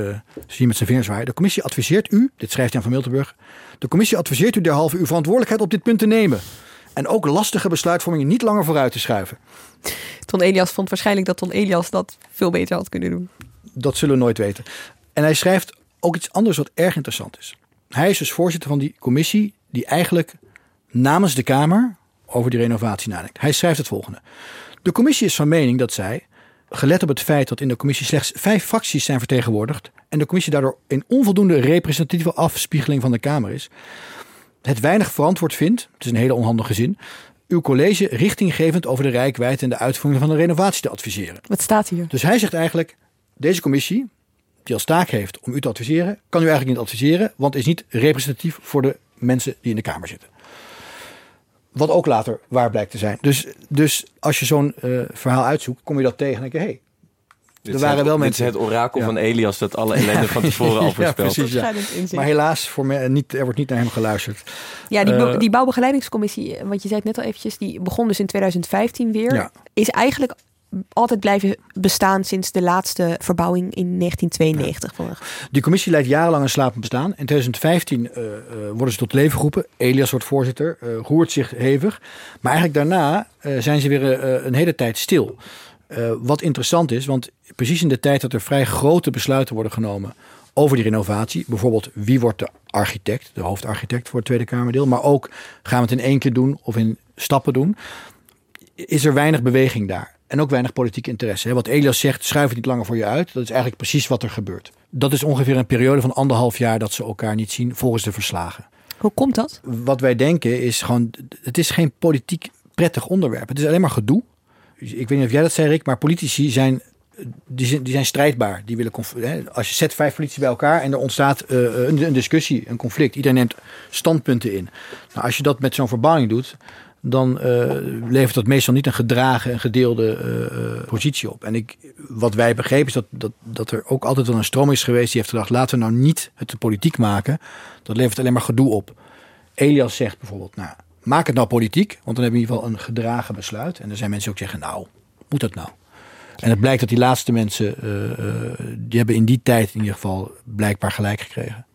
zie je met zijn vingers zwaaien. De commissie adviseert u, dit schrijft Jan van Miltenburg, de commissie adviseert u derhalve uw verantwoordelijkheid op dit punt te nemen. En ook lastige besluitvorming niet langer vooruit te schuiven. Ton Elias vond waarschijnlijk dat Ton Elias dat veel beter had kunnen doen. Dat zullen we nooit weten. En hij schrijft ook iets anders wat erg interessant is. Hij is dus voorzitter van die commissie die eigenlijk namens de Kamer over die renovatie nadenkt. Hij schrijft het volgende. De commissie is van mening dat zij, gelet op het feit dat in de commissie slechts vijf fracties zijn vertegenwoordigd en de commissie daardoor een onvoldoende representatieve afspiegeling van de Kamer is, het weinig verantwoord vindt, het is een hele onhandige zin, uw college richtinggevend over de rijkwijd en de uitvoering van de renovatie te adviseren. Wat staat hier? Dus hij zegt eigenlijk, deze commissie, die als taak heeft om u te adviseren, kan u eigenlijk niet adviseren, want is niet representatief voor de mensen die in de Kamer zitten. Wat ook later waar blijkt te zijn. Dus, dus als je zo'n uh, verhaal uitzoekt, kom je dat tegen en denk je, hé, hey, dit er waren het, wel mensen. Dit is het orakel ja. van Elias dat alle ellende van tevoren al voorspelt. ja, precies, ja. Maar helaas, voor me, niet, er wordt niet naar hem geluisterd. Ja, die, uh, die bouwbegeleidingscommissie, want je zei het net al eventjes, die begon dus in 2015 weer. Is eigenlijk altijd blijven bestaan sinds de laatste verbouwing in 1992. Ja. Die commissie leidt jarenlang een slapend bestaan. In 2015 uh, uh, worden ze tot leven geroepen. Elias wordt voorzitter, uh, roert zich hevig. Maar eigenlijk daarna zijn ze weer een hele tijd stil. wat interessant is, want precies in de tijd dat er vrij grote besluiten worden genomen over die renovatie. Bijvoorbeeld wie wordt de architect, de hoofdarchitect voor het Tweede Kamerdeel. Maar ook gaan we het in één keer doen of in stappen doen. Is er weinig beweging daar. En ook weinig politiek interesse. Wat Elias zegt, schuif het niet langer voor je uit. Dat is eigenlijk precies wat er gebeurt. Dat is ongeveer een periode van anderhalf jaar dat ze elkaar niet zien volgens de verslagen. Hoe komt dat? Wat wij denken is gewoon, het is geen politiek prettig onderwerp. Het is alleen maar gedoe. Ik weet niet of jij dat zei Rick, maar politici zijn die zijn, die zijn strijdbaar. Die willen als je zet vijf politie bij elkaar en er ontstaat uh, een, een, discussie, een conflict. Iedereen neemt standpunten in. Nou, als je dat met zo'n verbouwing doet, dan uh, levert dat meestal niet een gedragen en gedeelde uh, positie op. En ik, wat wij begrepen is dat, dat, dat er ook altijd wel een stroom is geweest die heeft gedacht: laten we nou niet het politiek maken. Dat levert alleen maar gedoe op. Elias zegt bijvoorbeeld: nou, maak het nou politiek, want dan hebben we in ieder geval een gedragen besluit. En er zijn mensen die ook zeggen: nou, moet dat nou? En het blijkt dat die laatste mensen, die hebben in die tijd in ieder geval blijkbaar gelijk gekregen.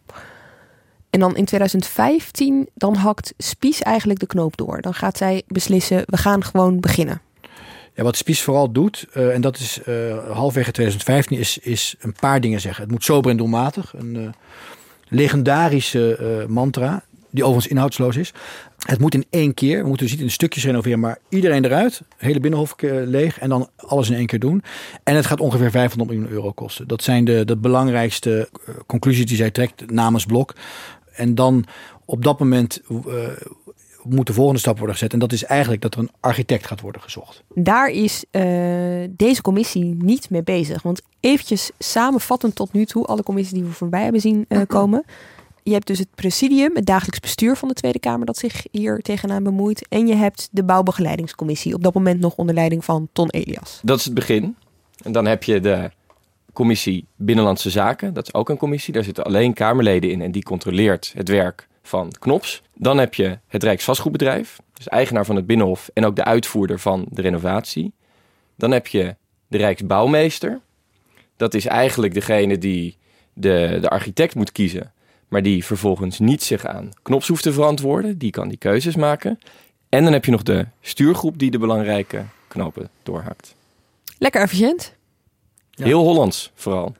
En dan in 2015, dan hakt Spies eigenlijk de knoop door. Dan gaat zij beslissen, we gaan gewoon beginnen. Ja, wat Spies vooral doet, uh, en dat is uh, halfwege 2015, is, is een paar dingen zeggen. Het moet sober en doelmatig. Een uh, legendarische mantra, die overigens inhoudsloos is. Het moet in één keer, we moeten dus in stukjes renoveren, maar iedereen eruit, hele binnenhof leeg en dan alles in één keer doen. En het gaat ongeveer 500 miljoen euro kosten. Dat zijn de, de belangrijkste conclusies die zij trekt namens Blok. En dan op dat moment uh, moet de volgende stap worden gezet. En dat is eigenlijk dat er een architect gaat worden gezocht. Daar is uh, deze commissie niet mee bezig. Want eventjes samenvattend tot nu toe, alle commissies die we voorbij hebben zien uh, komen. Je hebt dus het presidium, het dagelijks bestuur van de Tweede Kamer dat zich hier tegenaan bemoeit. En je hebt de bouwbegeleidingscommissie, op dat moment nog onder leiding van Ton Elias. Dat is het begin. En dan heb je de commissie Binnenlandse Zaken. Dat is ook een commissie. Daar zitten alleen Kamerleden in en die controleert het werk van Knops. Dan heb je het Rijksvastgoedbedrijf, dus eigenaar van het Binnenhof en ook de uitvoerder van de renovatie. Dan heb je de Rijksbouwmeester. Dat is eigenlijk degene die de, de architect moet kiezen, maar die vervolgens niet zich aan Knops hoeft te verantwoorden. Die kan die keuzes maken. En dan heb je nog de stuurgroep die de belangrijke knopen doorhakt. Lekker efficiënt. Heel Hollands vooral.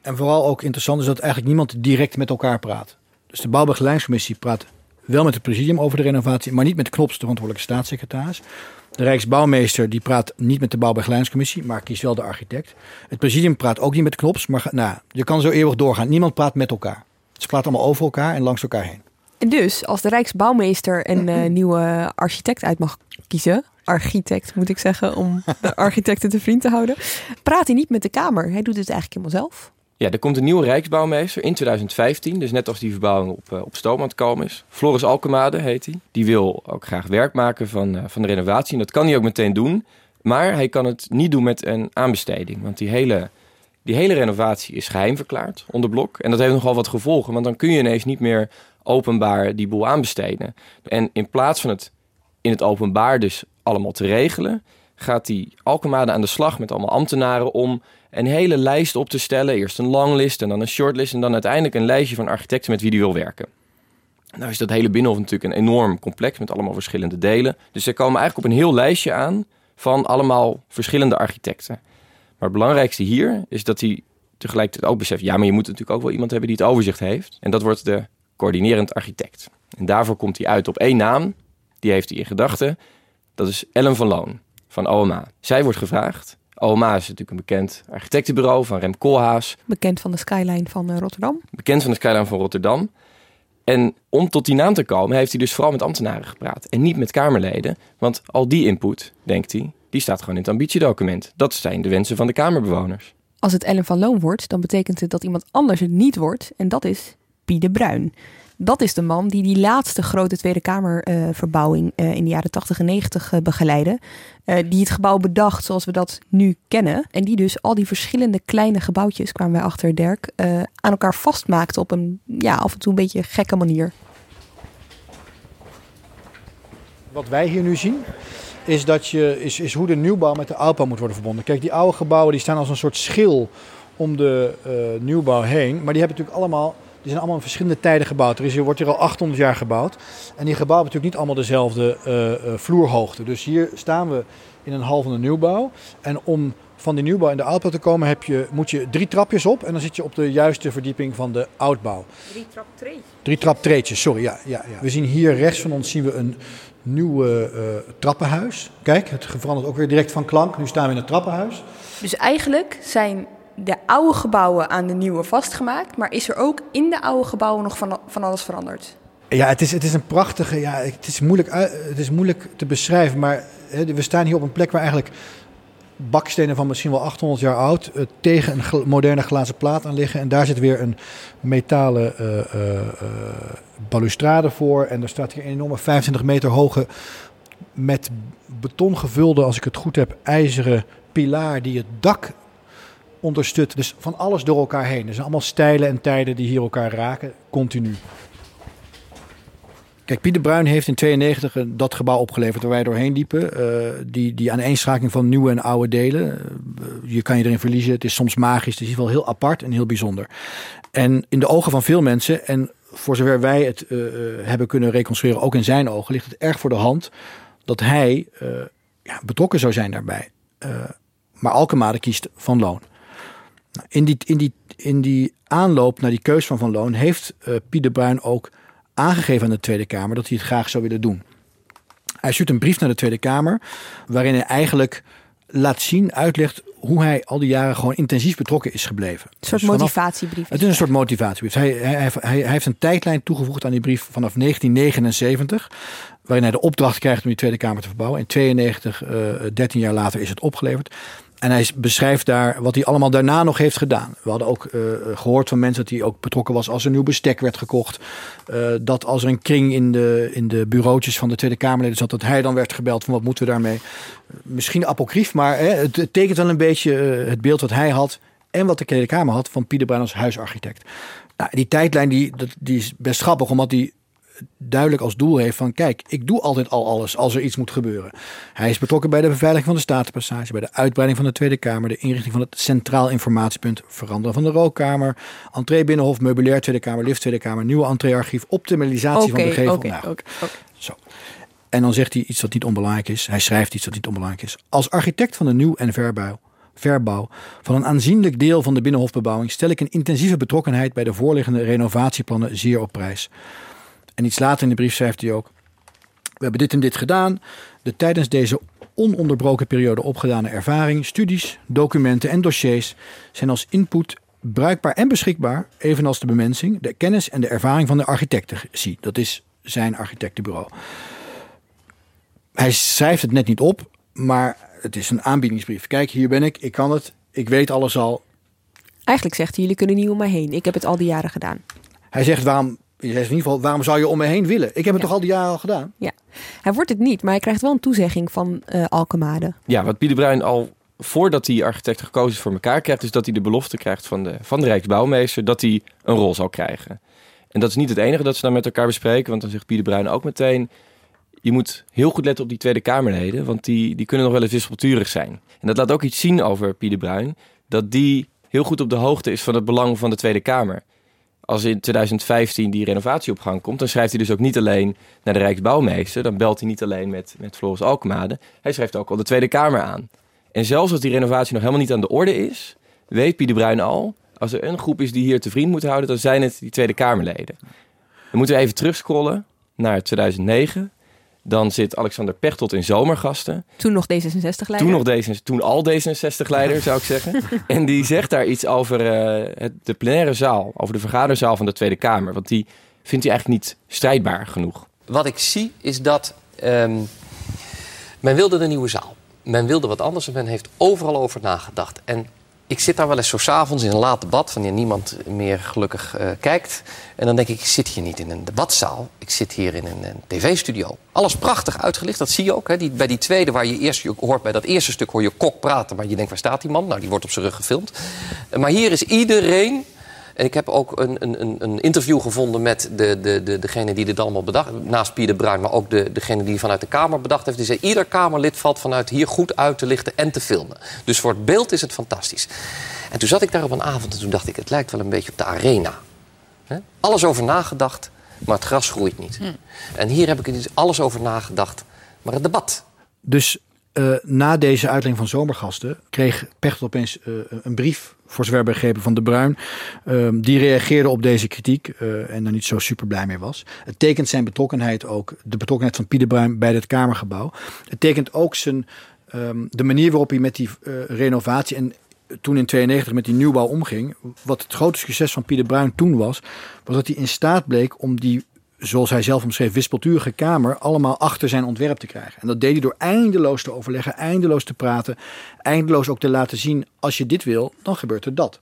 En vooral ook interessant is dat eigenlijk niemand direct met elkaar praat. Dus de bouwbegeleidingscommissie praat wel met het presidium over de renovatie, maar niet met Knops, de verantwoordelijke staatssecretaris. De Rijksbouwmeester die praat niet met de bouwbegeleidingscommissie, maar kiest wel de architect. Het presidium praat ook niet met Knops, maar nou, je kan zo eeuwig doorgaan. Niemand praat met elkaar. Ze praten allemaal over elkaar en langs elkaar heen. En dus, als de Rijksbouwmeester een uh, nieuwe architect uit mag kiezen, architect moet ik zeggen, om de architecten te vriend te houden, praat hij niet met de Kamer. Hij doet het eigenlijk helemaal zelf. Ja, er komt een nieuwe Rijksbouwmeester in 2015. Dus net als die verbouwing op, uh, op stoom aan het komen is. Floris Alkemade heet hij. Die wil ook graag werk maken van, uh, van de renovatie. En dat kan hij ook meteen doen. Maar hij kan het niet doen met een aanbesteding. Want die hele Die hele renovatie is geheim verklaard onder blok. En dat heeft nogal wat gevolgen, want dan kun je ineens niet meer openbaar die boel aanbesteden. En in plaats van het in het openbaar dus allemaal te regelen, gaat die Alkemade aan de slag met allemaal ambtenaren om een hele lijst op te stellen. Eerst een longlist en dan een shortlist en dan uiteindelijk een lijstje van architecten met wie die wil werken. Nou is dat hele Binnenhof natuurlijk een enorm complex met allemaal verschillende delen. Dus ze komen eigenlijk op een heel lijstje aan van allemaal verschillende architecten. Maar het belangrijkste hier is dat hij tegelijkertijd ook beseft... ja, maar je moet natuurlijk ook wel iemand hebben die het overzicht heeft. En dat wordt de coördinerend architect. En daarvoor komt hij uit op één naam. Die heeft hij in gedachten. Dat is Ellen van Loon van OMA. Zij wordt gevraagd. OMA is natuurlijk een bekend architectenbureau van Rem Koolhaas. Bekend van de skyline van eh, Rotterdam. Bekend van de skyline van Rotterdam. En om tot die naam te komen, heeft hij dus vooral met ambtenaren gepraat. En niet met Kamerleden. Want al die input, denkt hij, die staat gewoon in het ambitiedocument. Dat zijn de wensen van de Kamerbewoners. Als het Ellen van Loon wordt, dan betekent het dat iemand anders het niet wordt. En dat is Pie Bruin. Dat is de man die die laatste grote Tweede Kamerverbouwing uh, uh, in de jaren 80 en 90 uh, begeleidde. die het gebouw bedacht zoals we dat nu kennen. En die dus al die verschillende kleine gebouwtjes, kwamen wij achter Dirk, aan elkaar vastmaakte op een ja, af en toe een beetje gekke manier. Wat wij hier nu zien, is, dat je, is, is hoe de nieuwbouw met de oudbouw moet worden verbonden. Kijk, die oude gebouwen die staan als een soort schil om de nieuwbouw heen. Maar die hebben natuurlijk allemaal die zijn allemaal in verschillende tijden gebouwd. Er is, hier, wordt hier al 800 jaar gebouwd. En die gebouwen hebben natuurlijk niet allemaal dezelfde uh, uh, vloerhoogte. Dus hier staan we in een hal van de nieuwbouw. En om van die nieuwbouw in de oudbouw te komen heb je, moet je drie trapjes op. En dan zit je op de juiste verdieping van de oudbouw. Drie traptreetjes. Drie traptreetjes, sorry. Ja, ja, ja. We zien hier rechts van ons zien we een nieuw uh, trappenhuis. Kijk, het verandert ook weer direct van klank. Nu staan we in het trappenhuis. Dus eigenlijk zijn de oude gebouwen aan de nieuwe vastgemaakt. Maar is er ook in de oude gebouwen nog van, van alles veranderd? Ja, het is, het is een prachtige. Ja, het, is moeilijk, het is moeilijk te beschrijven. Maar we staan hier op een plek waar eigenlijk bakstenen van misschien wel 800 jaar oud uh, tegen een moderne glazen plaat aan liggen. En daar zit weer een metalen uh, uh, balustrade voor. En er staat hier een enorme 25 meter hoge met beton gevulde, als ik het goed heb, ijzeren pilaar die het dak Dus van alles door elkaar heen. Er zijn allemaal stijlen en tijden die hier elkaar raken, continu. Kijk, Pieter Bruin heeft in 92 dat gebouw opgeleverd waar wij doorheen liepen. Uh, die, die aaneenschakeling van nieuwe en oude delen. Uh, je kan je erin verliezen. Het is soms magisch. Het is in ieder geval heel apart en heel bijzonder. En in de ogen van veel mensen, en voor zover wij het hebben kunnen reconstrueren, ook in zijn ogen, ligt het erg voor de hand dat hij ja, betrokken zou zijn daarbij. maar Alkemade kiest van loon. In, die, in, die, in die aanloop naar die keus van Van Loon heeft uh, Pieter Bruin ook aangegeven aan de Tweede Kamer dat hij het graag zou willen doen. Hij stuurt een brief naar de Tweede Kamer waarin hij eigenlijk laat zien, uitlegt hoe hij al die jaren gewoon intensief betrokken is gebleven. Een soort dus motivatiebrief. Het is een soort motivatiebrief. Hij, hij, hij, hij, heeft een tijdlijn toegevoegd aan die brief vanaf 1979, waarin hij de opdracht krijgt om die Tweede Kamer te verbouwen. In 92, uh, 13 jaar later, is het opgeleverd. En hij beschrijft daar wat hij allemaal daarna nog heeft gedaan. We hadden ook uh, gehoord van mensen dat hij ook betrokken was als er nieuw bestek werd gekocht. Uh, dat als er een kring in de, in de bureautjes van de Tweede Kamerleden zat, dat hij dan werd gebeld van wat moeten we daarmee. Misschien apocrief, maar hè, het, tekent wel een beetje het beeld wat hij had en wat de Tweede Kamer had van Pieter Bruin als huisarchitect. Nou, die tijdlijn die, die is best grappig, omdat die duidelijk als doel heeft van kijk, ik doe altijd al alles als er iets moet gebeuren. Hij is betrokken bij de beveiliging van de Statenpassage, bij de uitbreiding van de Tweede Kamer, de inrichting van het Centraal Informatiepunt, veranderen van de rookkamer, entree binnenhof, meubilair Tweede Kamer, lift Tweede Kamer, nieuwe entreearchief, optimalisatie okay, van de gevel. Okay, nou, okay, Zo. En dan zegt hij iets dat niet onbelangrijk is. Hij schrijft iets dat niet onbelangrijk is. Als architect van de nieuw- en verbouw verbouw van een aanzienlijk deel van de binnenhofbebouwing stel ik een intensieve betrokkenheid bij de voorliggende renovatieplannen zeer op prijs. En iets later in de brief schrijft hij ook: We hebben dit en dit gedaan. De tijdens deze ononderbroken periode opgedane ervaring, studies, documenten en dossiers zijn als input bruikbaar en beschikbaar, evenals de bemensing, de kennis en de ervaring van de architecten zie. Dat is zijn architectenbureau. Hij schrijft het net niet op, maar het is een aanbiedingsbrief. Kijk, hier ben ik, ik kan het, ik weet alles al. Eigenlijk zegt hij, jullie kunnen niet om mij heen. Ik heb het al die jaren gedaan. Hij zegt, waarom in ieder geval, waarom zou je om me heen willen? Ik heb het Ja. toch al die jaren al gedaan? Ja, hij wordt het niet, maar hij krijgt wel een toezegging van eh Alkemade. Ja, wat Pieter Bruin al voordat die architect gekozen voor elkaar krijgt, is dat hij de belofte krijgt van de, van de Rijksbouwmeester dat hij een rol zal krijgen. En dat is niet het enige dat ze dan met elkaar bespreken, want dan zegt Pieter Bruin ook meteen: je moet heel goed letten op die Tweede Kamerleden, want die, die kunnen nog wel eens wispelturig zijn. En dat laat ook iets zien over Pieter Bruin, dat die heel goed op de hoogte is van het belang van de Tweede Kamer. Als in 2015 die renovatie op gang komt, dan schrijft hij dus ook niet alleen naar de Rijksbouwmeester. Dan belt hij niet alleen met, met Floris Alkemade. Hij schrijft ook al de Tweede Kamer aan. En zelfs als die renovatie nog helemaal niet aan de orde is, weet Pieter Bruin al, als er een groep is die hier te vriend moet houden, dan zijn het die Tweede Kamerleden. Dan moeten we even terugscrollen naar 2009. Dan zit Alexander Pechtold in zomergasten. Toen nog D66-leider. Toen, nog D66, toen al D66-leider, zou ik zeggen. en die zegt daar iets over uh, het, de plenaire zaal, over de vergaderzaal van de Tweede Kamer. Want die vindt hij eigenlijk niet strijdbaar genoeg. Wat ik zie is dat um, men wilde de nieuwe zaal. Men wilde wat anders en men heeft overal over nagedacht. En ik zit daar wel eens zo s'avonds in een laat debat, wanneer niemand meer gelukkig uh, kijkt. En dan denk ik, ik zit hier niet in een debatzaal. Ik zit hier in een, tv-studio. Alles prachtig uitgelicht, dat zie je ook. Hè? Die, bij die tweede, waar je eerst hoort, bij dat eerste stuk hoor je kok praten. Maar je denkt, waar staat die man? Nou, die wordt op zijn rug gefilmd. Maar hier is iedereen en ik heb ook een, een, een interview gevonden met de, de, de, degene die dit allemaal bedacht Naast Pieter Bruin, maar ook de, degene die vanuit de Kamer bedacht heeft. Die zei, ieder Kamerlid valt vanuit hier goed uit te lichten en te filmen. Dus voor het beeld is het fantastisch. En toen zat ik daar op een avond en toen dacht ik, het lijkt wel een beetje op de arena. Alles over nagedacht, maar het gras groeit niet. Hm. En hier heb ik alles over nagedacht, maar het debat. Dus uh, na deze uitleiding van zomergasten kreeg Pechtel opeens uh, een brief, voor zover begrepen, van De Bruin. Uh, die reageerde op deze kritiek uh, en daar niet zo super blij mee was. Het tekent zijn betrokkenheid ook, de betrokkenheid van Pieter Bruin bij het Kamergebouw. Het tekent ook zijn, um, de manier waarop hij met die renovatie en toen in 92 met die nieuwbouw omging. Wat het grote succes van Pieter Bruin toen was, was dat hij in staat bleek om die zoals hij zelf omschreef, wispelturige kamer allemaal achter zijn ontwerp te krijgen. En dat deed hij door eindeloos te overleggen, eindeloos te praten, eindeloos ook te laten zien: als je dit wil, dan gebeurt er dat.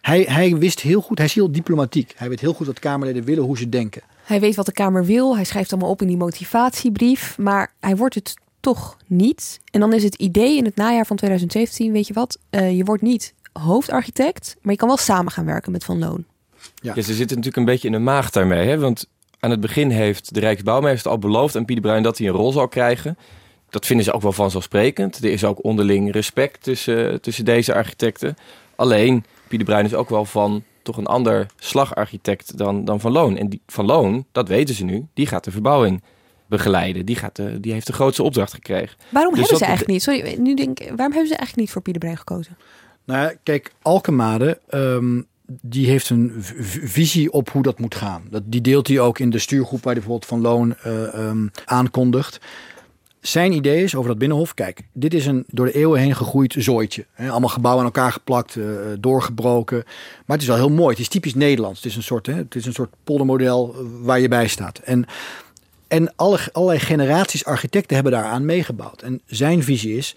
Hij, hij wist heel goed, hij is heel diplomatiek. Hij weet heel goed wat Kamerleden willen, hoe ze denken. Hij weet wat de Kamer wil, hij schrijft allemaal op in die motivatiebrief, maar hij wordt het toch niet. En dan is het idee in het najaar van 2017, weet je wat, uh, je wordt niet hoofdarchitect, maar je kan wel samen gaan werken met Van Loon. Ja. ja, ze zitten natuurlijk een beetje in de maag daarmee. Hè? Want aan het begin heeft de Rijksbouwmeester al beloofd aan Pieter Bruin dat hij een rol zal krijgen. Dat vinden ze ook wel vanzelfsprekend. Er is ook onderling respect tussen, tussen deze architecten. Alleen, Pieter Bruin is ook wel van toch een ander slagarchitect dan, dan Van Loon. En die, Van Loon, dat weten ze nu, die gaat de verbouwing begeleiden. Die, gaat de, die heeft de grootste opdracht gekregen. Waarom dus hebben ze eigenlijk niet? Sorry, nu denk, waarom hebben ze eigenlijk niet voor Pieter Bruin gekozen? Nou, kijk, Alkemade um, die heeft een visie op hoe dat moet gaan. Dat, die deelt hij ook in de stuurgroep waar hij bijvoorbeeld Van Loon uh, um, aankondigt. Zijn idee is over dat binnenhof. Kijk, dit is een door de eeuwen heen gegroeid zooitje. Allemaal gebouwen aan elkaar geplakt, uh, doorgebroken. Maar het is wel heel mooi. Het is typisch Nederlands. Het is een soort, het is een soort poldermodel waar je bij staat. En, en alle, allerlei generaties architecten hebben daaraan meegebouwd. En zijn visie is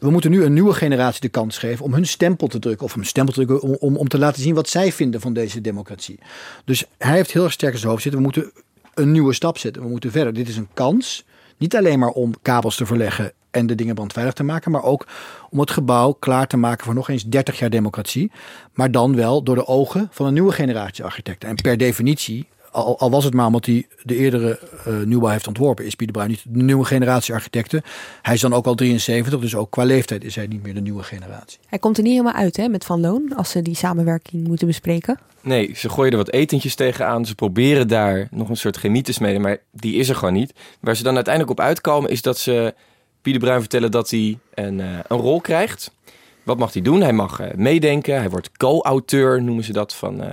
we moeten nu een nieuwe generatie de kans geven om hun stempel te drukken. Of een stempel te drukken om, om, om te laten zien wat zij vinden van deze democratie. Dus hij heeft heel erg sterk in zijn hoofd zitten. We moeten een nieuwe stap zetten. We moeten verder. Dit is een kans. Niet alleen maar om kabels te verleggen en de dingen brandveilig te maken, maar ook om het gebouw klaar te maken voor nog eens 30 jaar democratie. Maar dan wel door de ogen van een nieuwe generatie architecten. En per definitie al, al, was het maar omdat hij de eerdere uh, nieuwbouw heeft ontworpen, is Pieter Bruin niet de nieuwe generatie architecten. Hij is dan ook al 73, dus ook qua leeftijd is hij niet meer de nieuwe generatie. Hij komt er niet helemaal uit hè, met Van Loon als ze die samenwerking moeten bespreken. Nee, ze gooien er wat etentjes tegenaan. Ze proberen daar nog een soort chemie te smeden, maar die is er gewoon niet. Waar ze dan uiteindelijk op uitkomen is dat ze Pieter Bruin vertellen dat hij een, uh, een rol krijgt. Wat mag hij doen? Hij mag uh, meedenken. Hij wordt co-auteur, noemen ze dat, van,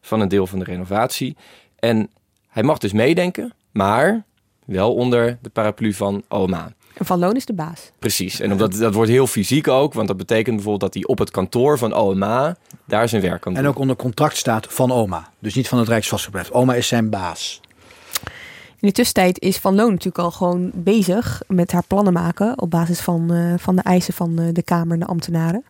van een deel van de renovatie. En hij mag dus meedenken, maar wel onder de paraplu van OMA. En Van Loon is de baas. Precies. En omdat, dat wordt heel fysiek ook. Want dat betekent bijvoorbeeld dat hij op het kantoor van OMA daar zijn werk kan doen. En ook onder contract staat van OMA. Dus niet van het Rijksvastgebedrijf. OMA is zijn baas. In de tussentijd is Van Loon natuurlijk al gewoon bezig met haar plannen maken. Op basis van, uh, van de eisen van uh, de Kamer en de ambtenaren.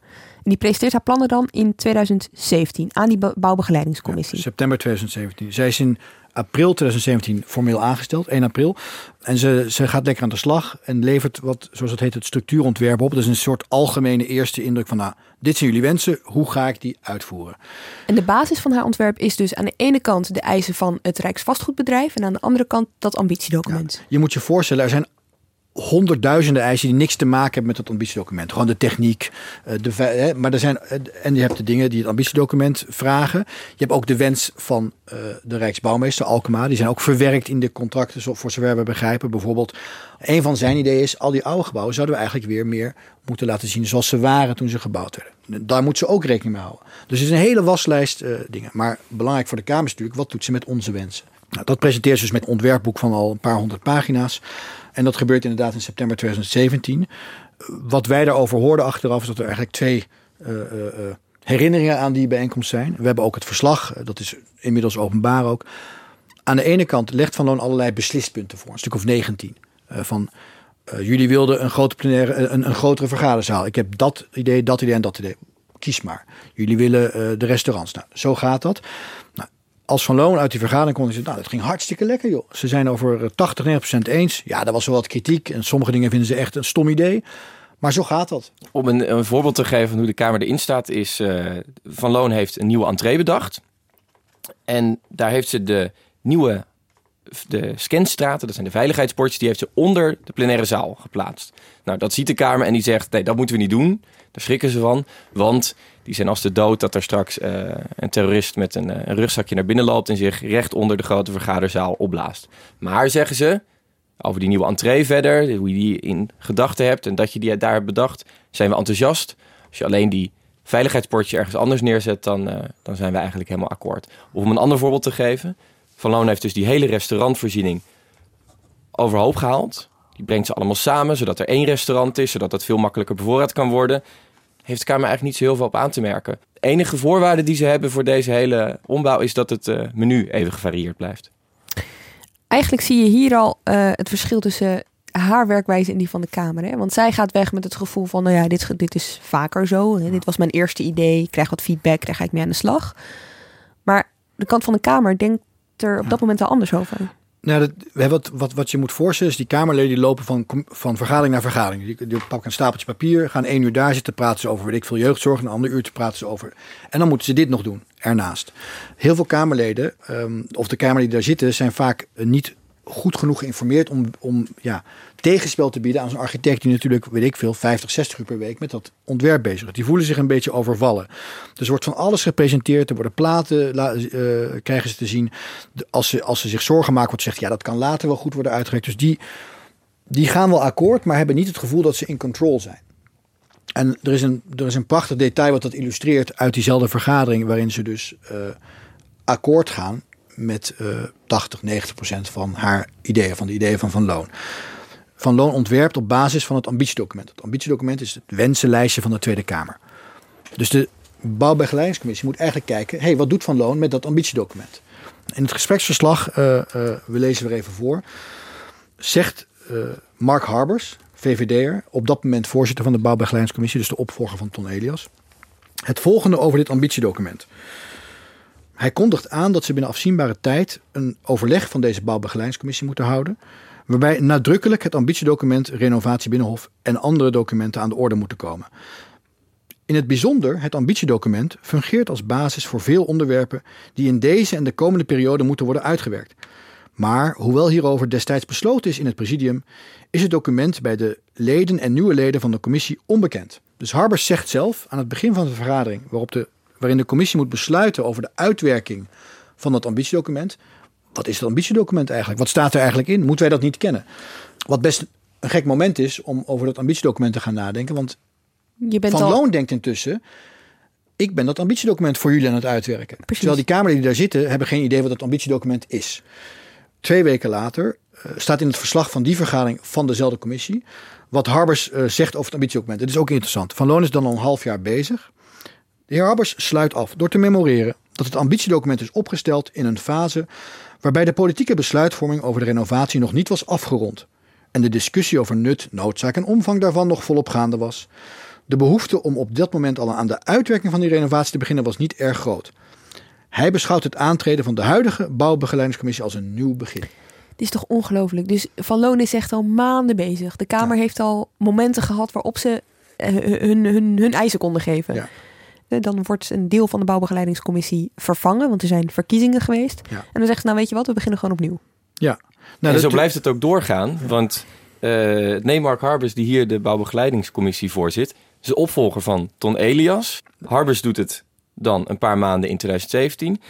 En die presenteert haar plannen dan in 2017 aan die bouwbegeleidingscommissie. Ja, september 2017. Zij is in april 2017 formeel aangesteld, 1 april. En ze, ze gaat lekker aan de slag en levert wat, zoals het heet, het structuurontwerp op. Is een soort algemene eerste indruk van, nou, dit zijn jullie wensen, hoe ga ik die uitvoeren? En de basis van haar ontwerp is dus aan de ene kant de eisen van het Rijksvastgoedbedrijf en aan de andere kant dat ambitiedocument. Je moet je voorstellen, er zijn honderdduizenden eisen die niks te maken hebben met het ambitiedocument. Gewoon de techniek. eh, De, maar er zijn, eh, en je hebt de dingen die het ambitiedocument vragen. Je hebt ook de wens van eh, de Rijksbouwmeester Alkema. Die zijn ook verwerkt in de contracten, voor zover we begrijpen. Bijvoorbeeld, een van zijn ideeën is, al die oude gebouwen zouden we eigenlijk weer meer moeten laten zien zoals ze waren toen ze gebouwd werden. Daar moet ze ook rekening mee houden. Dus het is een hele waslijst dingen. Maar belangrijk voor de Kamer is natuurlijk, wat doet ze met onze wensen? Nou, dat presenteert ze dus met een ontwerpboek van al een paar honderd pagina's. En dat gebeurt inderdaad in september 2017. Wat wij daarover hoorden achteraf is dat er eigenlijk twee eh, eh, eh, herinneringen aan die bijeenkomst zijn. We hebben ook het verslag, dat is inmiddels openbaar ook. Aan de ene kant legt Van Loon allerlei beslispunten voor, een stuk of 19. Eh, van jullie wilden een, grote plenaire, een, een grotere vergaderzaal. Ik heb dat idee, dat idee en dat idee. Kies maar. Jullie willen de restaurants. Nou, zo gaat dat. Nou, als Van Loon uit die vergadering kon, zei nou, dat ging hartstikke lekker, joh. Ze zijn over eh, 80, 90 eens. Ja, daar was wel wat kritiek. En sommige dingen vinden ze echt een stom idee. Maar zo gaat dat. Om een, een voorbeeld te geven van hoe de Kamer erin staat, is eh, Van Loon heeft een nieuwe entree bedacht. En daar heeft ze de nieuwe de scanstraten, dat zijn de veiligheidsportjes, die heeft ze onder de plenaire zaal geplaatst. Nou, dat ziet de Kamer en die zegt, nee, dat moeten we niet doen. Daar schrikken ze van, want die zijn als de dood dat er straks eh, een terrorist met een, eh, een rugzakje naar binnen loopt en zich recht onder de grote vergaderzaal opblaast. Maar, zeggen ze, over die nieuwe entree verder, hoe je die in gedachten hebt en dat je die daar hebt bedacht, zijn we enthousiast. Als je alleen die veiligheidsportje ergens anders neerzet, dan, eh, dan zijn we eigenlijk helemaal akkoord. Of om een ander voorbeeld te geven, Van Loon heeft dus die hele restaurantvoorziening overhoop gehaald. Die brengt ze allemaal samen, zodat er één restaurant is, zodat dat veel makkelijker bevoorraad kan worden. Heeft de Kamer eigenlijk niet zo heel veel op aan te merken. De enige voorwaarde die ze hebben voor deze hele ombouw is dat het eh, menu even gevarieerd blijft. Eigenlijk zie je hier al eh, het verschil tussen haar werkwijze en die van de Kamer. Hè? Want zij gaat weg met het gevoel van, nou ja, dit, dit is vaker zo. Hè? Dit was mijn eerste idee, ik krijg wat feedback, daar ga ik mee aan de slag. Maar de kant van de Kamer denkt er op dat moment al anders over. Nou, dat, we hebben wat, wat, wat je moet voorstellen is die Kamerleden die lopen van, van vergadering naar vergadering. Die, die pakken een stapeltje papier, gaan één uur daar zitten, praten ze over weet ik veel jeugdzorg, een ander uur te praten ze over. En dan moeten ze dit nog doen, ernaast. Heel veel Kamerleden, ehm, of de Kamerleden die daar zitten, zijn vaak niet goed genoeg geïnformeerd om, om ja, tegenspel te bieden aan zo'n architect die natuurlijk, weet ik veel, 50, 60 uur per week met dat ontwerp bezig is. Die voelen zich een beetje overvallen. Dus wordt van alles gepresenteerd, er worden platen, la- eh, krijgen ze te zien. Als ze, als ze zich zorgen maken, wordt zegt ja, dat kan later wel goed worden uitgewerkt. Dus die, die gaan wel akkoord, maar hebben niet het gevoel dat ze in control zijn. En er is een, er is een prachtig detail wat dat illustreert uit diezelfde vergadering, waarin ze dus eh, akkoord gaan met eh 80, 90 procent van haar ideeën, van de ideeën van Van Loon. Van Loon ontwerpt op basis van het ambitiedocument. Het ambitiedocument is het wensenlijstje van de Tweede Kamer. Dus de bouwbegeleidingscommissie moet eigenlijk kijken, hey, wat doet Van Loon met dat ambitiedocument? In het gespreksverslag, eh, eh, we lezen weer even voor, zegt eh, Mark Harbers, VVD'er, op dat moment voorzitter van de bouwbegeleidingscommissie, dus de opvolger van Ton Elias, het volgende over dit ambitiedocument. Hij kondigt aan dat ze binnen afzienbare tijd een overleg van deze bouwbegeleidingscommissie moeten houden, waarbij nadrukkelijk het ambitiedocument renovatie Binnenhof en andere documenten aan de orde moeten komen. In het bijzonder, het ambitiedocument fungeert als basis voor veel onderwerpen die in deze en de komende periode moeten worden uitgewerkt. Maar hoewel hierover destijds besloten is in het presidium, is het document bij de leden en nieuwe leden van de commissie onbekend. Dus Harbers zegt zelf aan het begin van de vergadering, waarop de, waarin de commissie moet besluiten over de uitwerking van dat ambitiedocument. Wat is het ambitiedocument eigenlijk? Wat staat er eigenlijk in? Moeten wij dat niet kennen? Wat best een gek moment is om over dat ambitiedocument te gaan nadenken. Want Je bent van al... Loon denkt intussen, ik ben dat ambitiedocument voor jullie aan het uitwerken. Terwijl die Kamerleden die daar zitten, hebben geen idee wat dat ambitiedocument is. Twee weken later eh, staat in het verslag van die vergadering van dezelfde commissie, wat Harbers eh, zegt over het ambitiedocument. Het is ook interessant. Van Loon is dan al een half jaar bezig. De heer Harbers sluit af door te memoreren dat het ambitiedocument is opgesteld in een fase waarbij de politieke besluitvorming over de renovatie nog niet was afgerond en de discussie over nut, noodzaak en omvang daarvan nog volop gaande was. De behoefte om op dat moment al aan de uitwerking van die renovatie te beginnen was niet erg groot. Hij beschouwt het aantreden van de huidige bouwbegeleidingscommissie als een nieuw begin. Het is toch ongelooflijk. Dus Van Loon is echt al maanden bezig. De Kamer heeft al momenten gehad waarop ze eh, hun, hun, hun eisen konden geven. Ja. Eh, Dan wordt een deel van de bouwbegeleidingscommissie vervangen, want er zijn verkiezingen geweest. Ja. En dan zegt ze, nou weet je wat, we beginnen gewoon opnieuw. Ja. en Nou, zo dat- blijft het ook doorgaan. Want eh nee, Mark Harbers, die hier de bouwbegeleidingscommissie voorzit, is de opvolger van Ton Elias. Harbers doet het dan een paar maanden in 2017.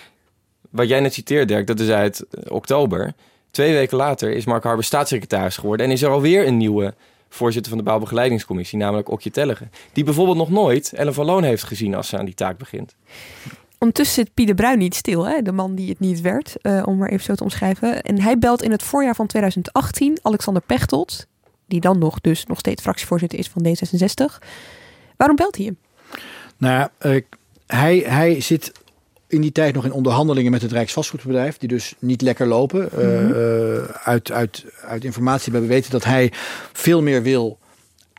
Wat jij net citeert, Dirk, dat is uit eh, oktober. Twee weken later is Mark Harbers staatssecretaris geworden. En is er alweer een nieuwe voorzitter van de bouwbegeleidingscommissie, namelijk Okje Tellegen. Die bijvoorbeeld nog nooit Ellen van Loon heeft gezien als ze aan die taak begint. Ondertussen zit Pieter Bruin niet stil, hè? de man die het niet werd, eh, om maar even zo te omschrijven. En hij belt in het voorjaar van 2018 Alexander Pechtold, die dan nog dus nog steeds fractievoorzitter is van D66. Waarom belt hij hem? Nou eh, hij, hij zit in die tijd nog in onderhandelingen met het Rijksvastgoedbedrijf, die dus niet lekker lopen. Eh, eh, uit, uit, uit informatie hebben we weten dat hij veel meer wil,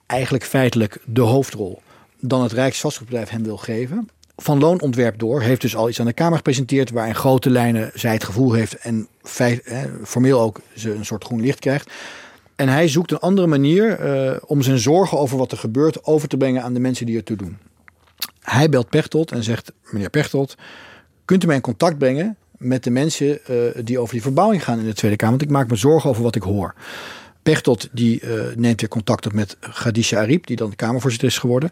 eigenlijk feitelijk de hoofdrol, dan het Rijksvastgoedbedrijf hem wil geven. Van Loon ontwerp door heeft dus al iets aan de Kamer gepresenteerd waar in grote lijnen zij het gevoel heeft en feit, eh, formeel ook ze een soort groen licht krijgt. En hij zoekt een andere manier om zijn zorgen over wat er gebeurt over te brengen aan de mensen die ertoe doen. Hij belt Pechtold en zegt: Meneer Pechtold, kunt u mij in contact brengen met de mensen eh, die over die verbouwing gaan in de Tweede Kamer? Want ik maak me zorgen over wat ik hoor. Pechtold die, eh, neemt weer contact op met Khadija Ariep, die dan Kamervoorzitter is geworden.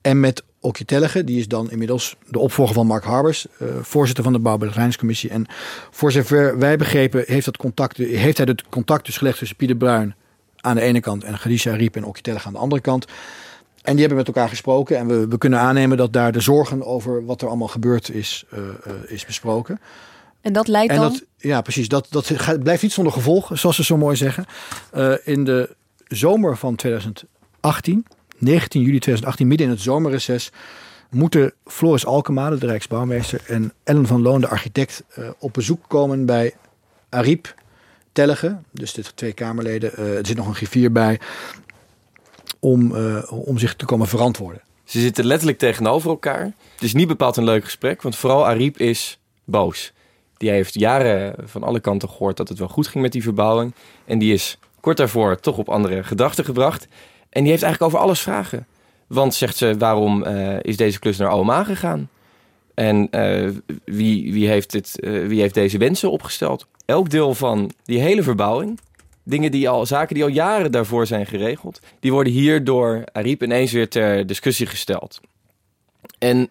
En met Okje Tellege, die is dan inmiddels de opvolger van Mark Harbers, eh, voorzitter van de Bouwbegeleidingscommissie. En voor zover wij begrepen, heeft, dat contact, heeft hij het contact dus gelegd tussen Pieter Bruin aan de ene kant en Khadija Ariep en Okje Tellege aan de andere kant. En die hebben met elkaar gesproken. En we, we kunnen aannemen dat daar de zorgen over wat er allemaal gebeurd is, eh, eh, is besproken. En dat leidt En dan... dat, ja, precies. Dat, dat gaat- blijft niet zonder gevolg, zoals ze zo mooi zeggen. Eh, in de zomer van 2018, 19 juli 2018, midden in het zomerreces, moeten Floris Alkemade, de Rijksbouwmeester, en Ellen van Loon, de architect, op bezoek komen bij Ariep Tellege, dus de twee Kamerleden. Er zit nog een griffier bij, om, eh, om zich te komen verantwoorden. Ze zitten letterlijk tegenover elkaar. Het is niet bepaald een leuk gesprek, want vooral Ariep is boos. Die heeft jaren van alle kanten gehoord dat het wel goed ging met die verbouwing. En die is kort daarvoor toch op andere gedachten gebracht. En die heeft eigenlijk over alles vragen. Want, zegt ze, waarom eh, is deze klus naar OMA gegaan? En eh, wie, wie, heeft dit, wie heeft deze wensen opgesteld? Elk deel van die hele verbouwing, dingen die al, zaken die al jaren daarvoor zijn geregeld, die worden hier door Ariep ineens weer ter discussie gesteld. En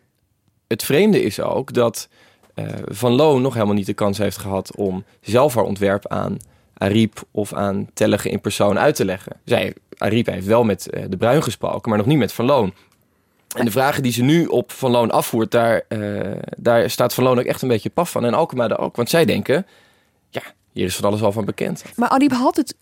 het vreemde is ook dat eh, Van Loon nog helemaal niet de kans heeft gehad om zelf haar ontwerp aan Ariep of aan Tellege in persoon uit te leggen. Zij, Ariep heeft wel met eh, De Bruin gesproken, maar nog niet met Van Loon. En de vragen die ze nu op Van Loon afvoert, daar, eh, daar staat Van Loon ook echt een beetje paf van. En Alkema ook, want zij denken, hier is van alles al van bekend. Maar Ariep had het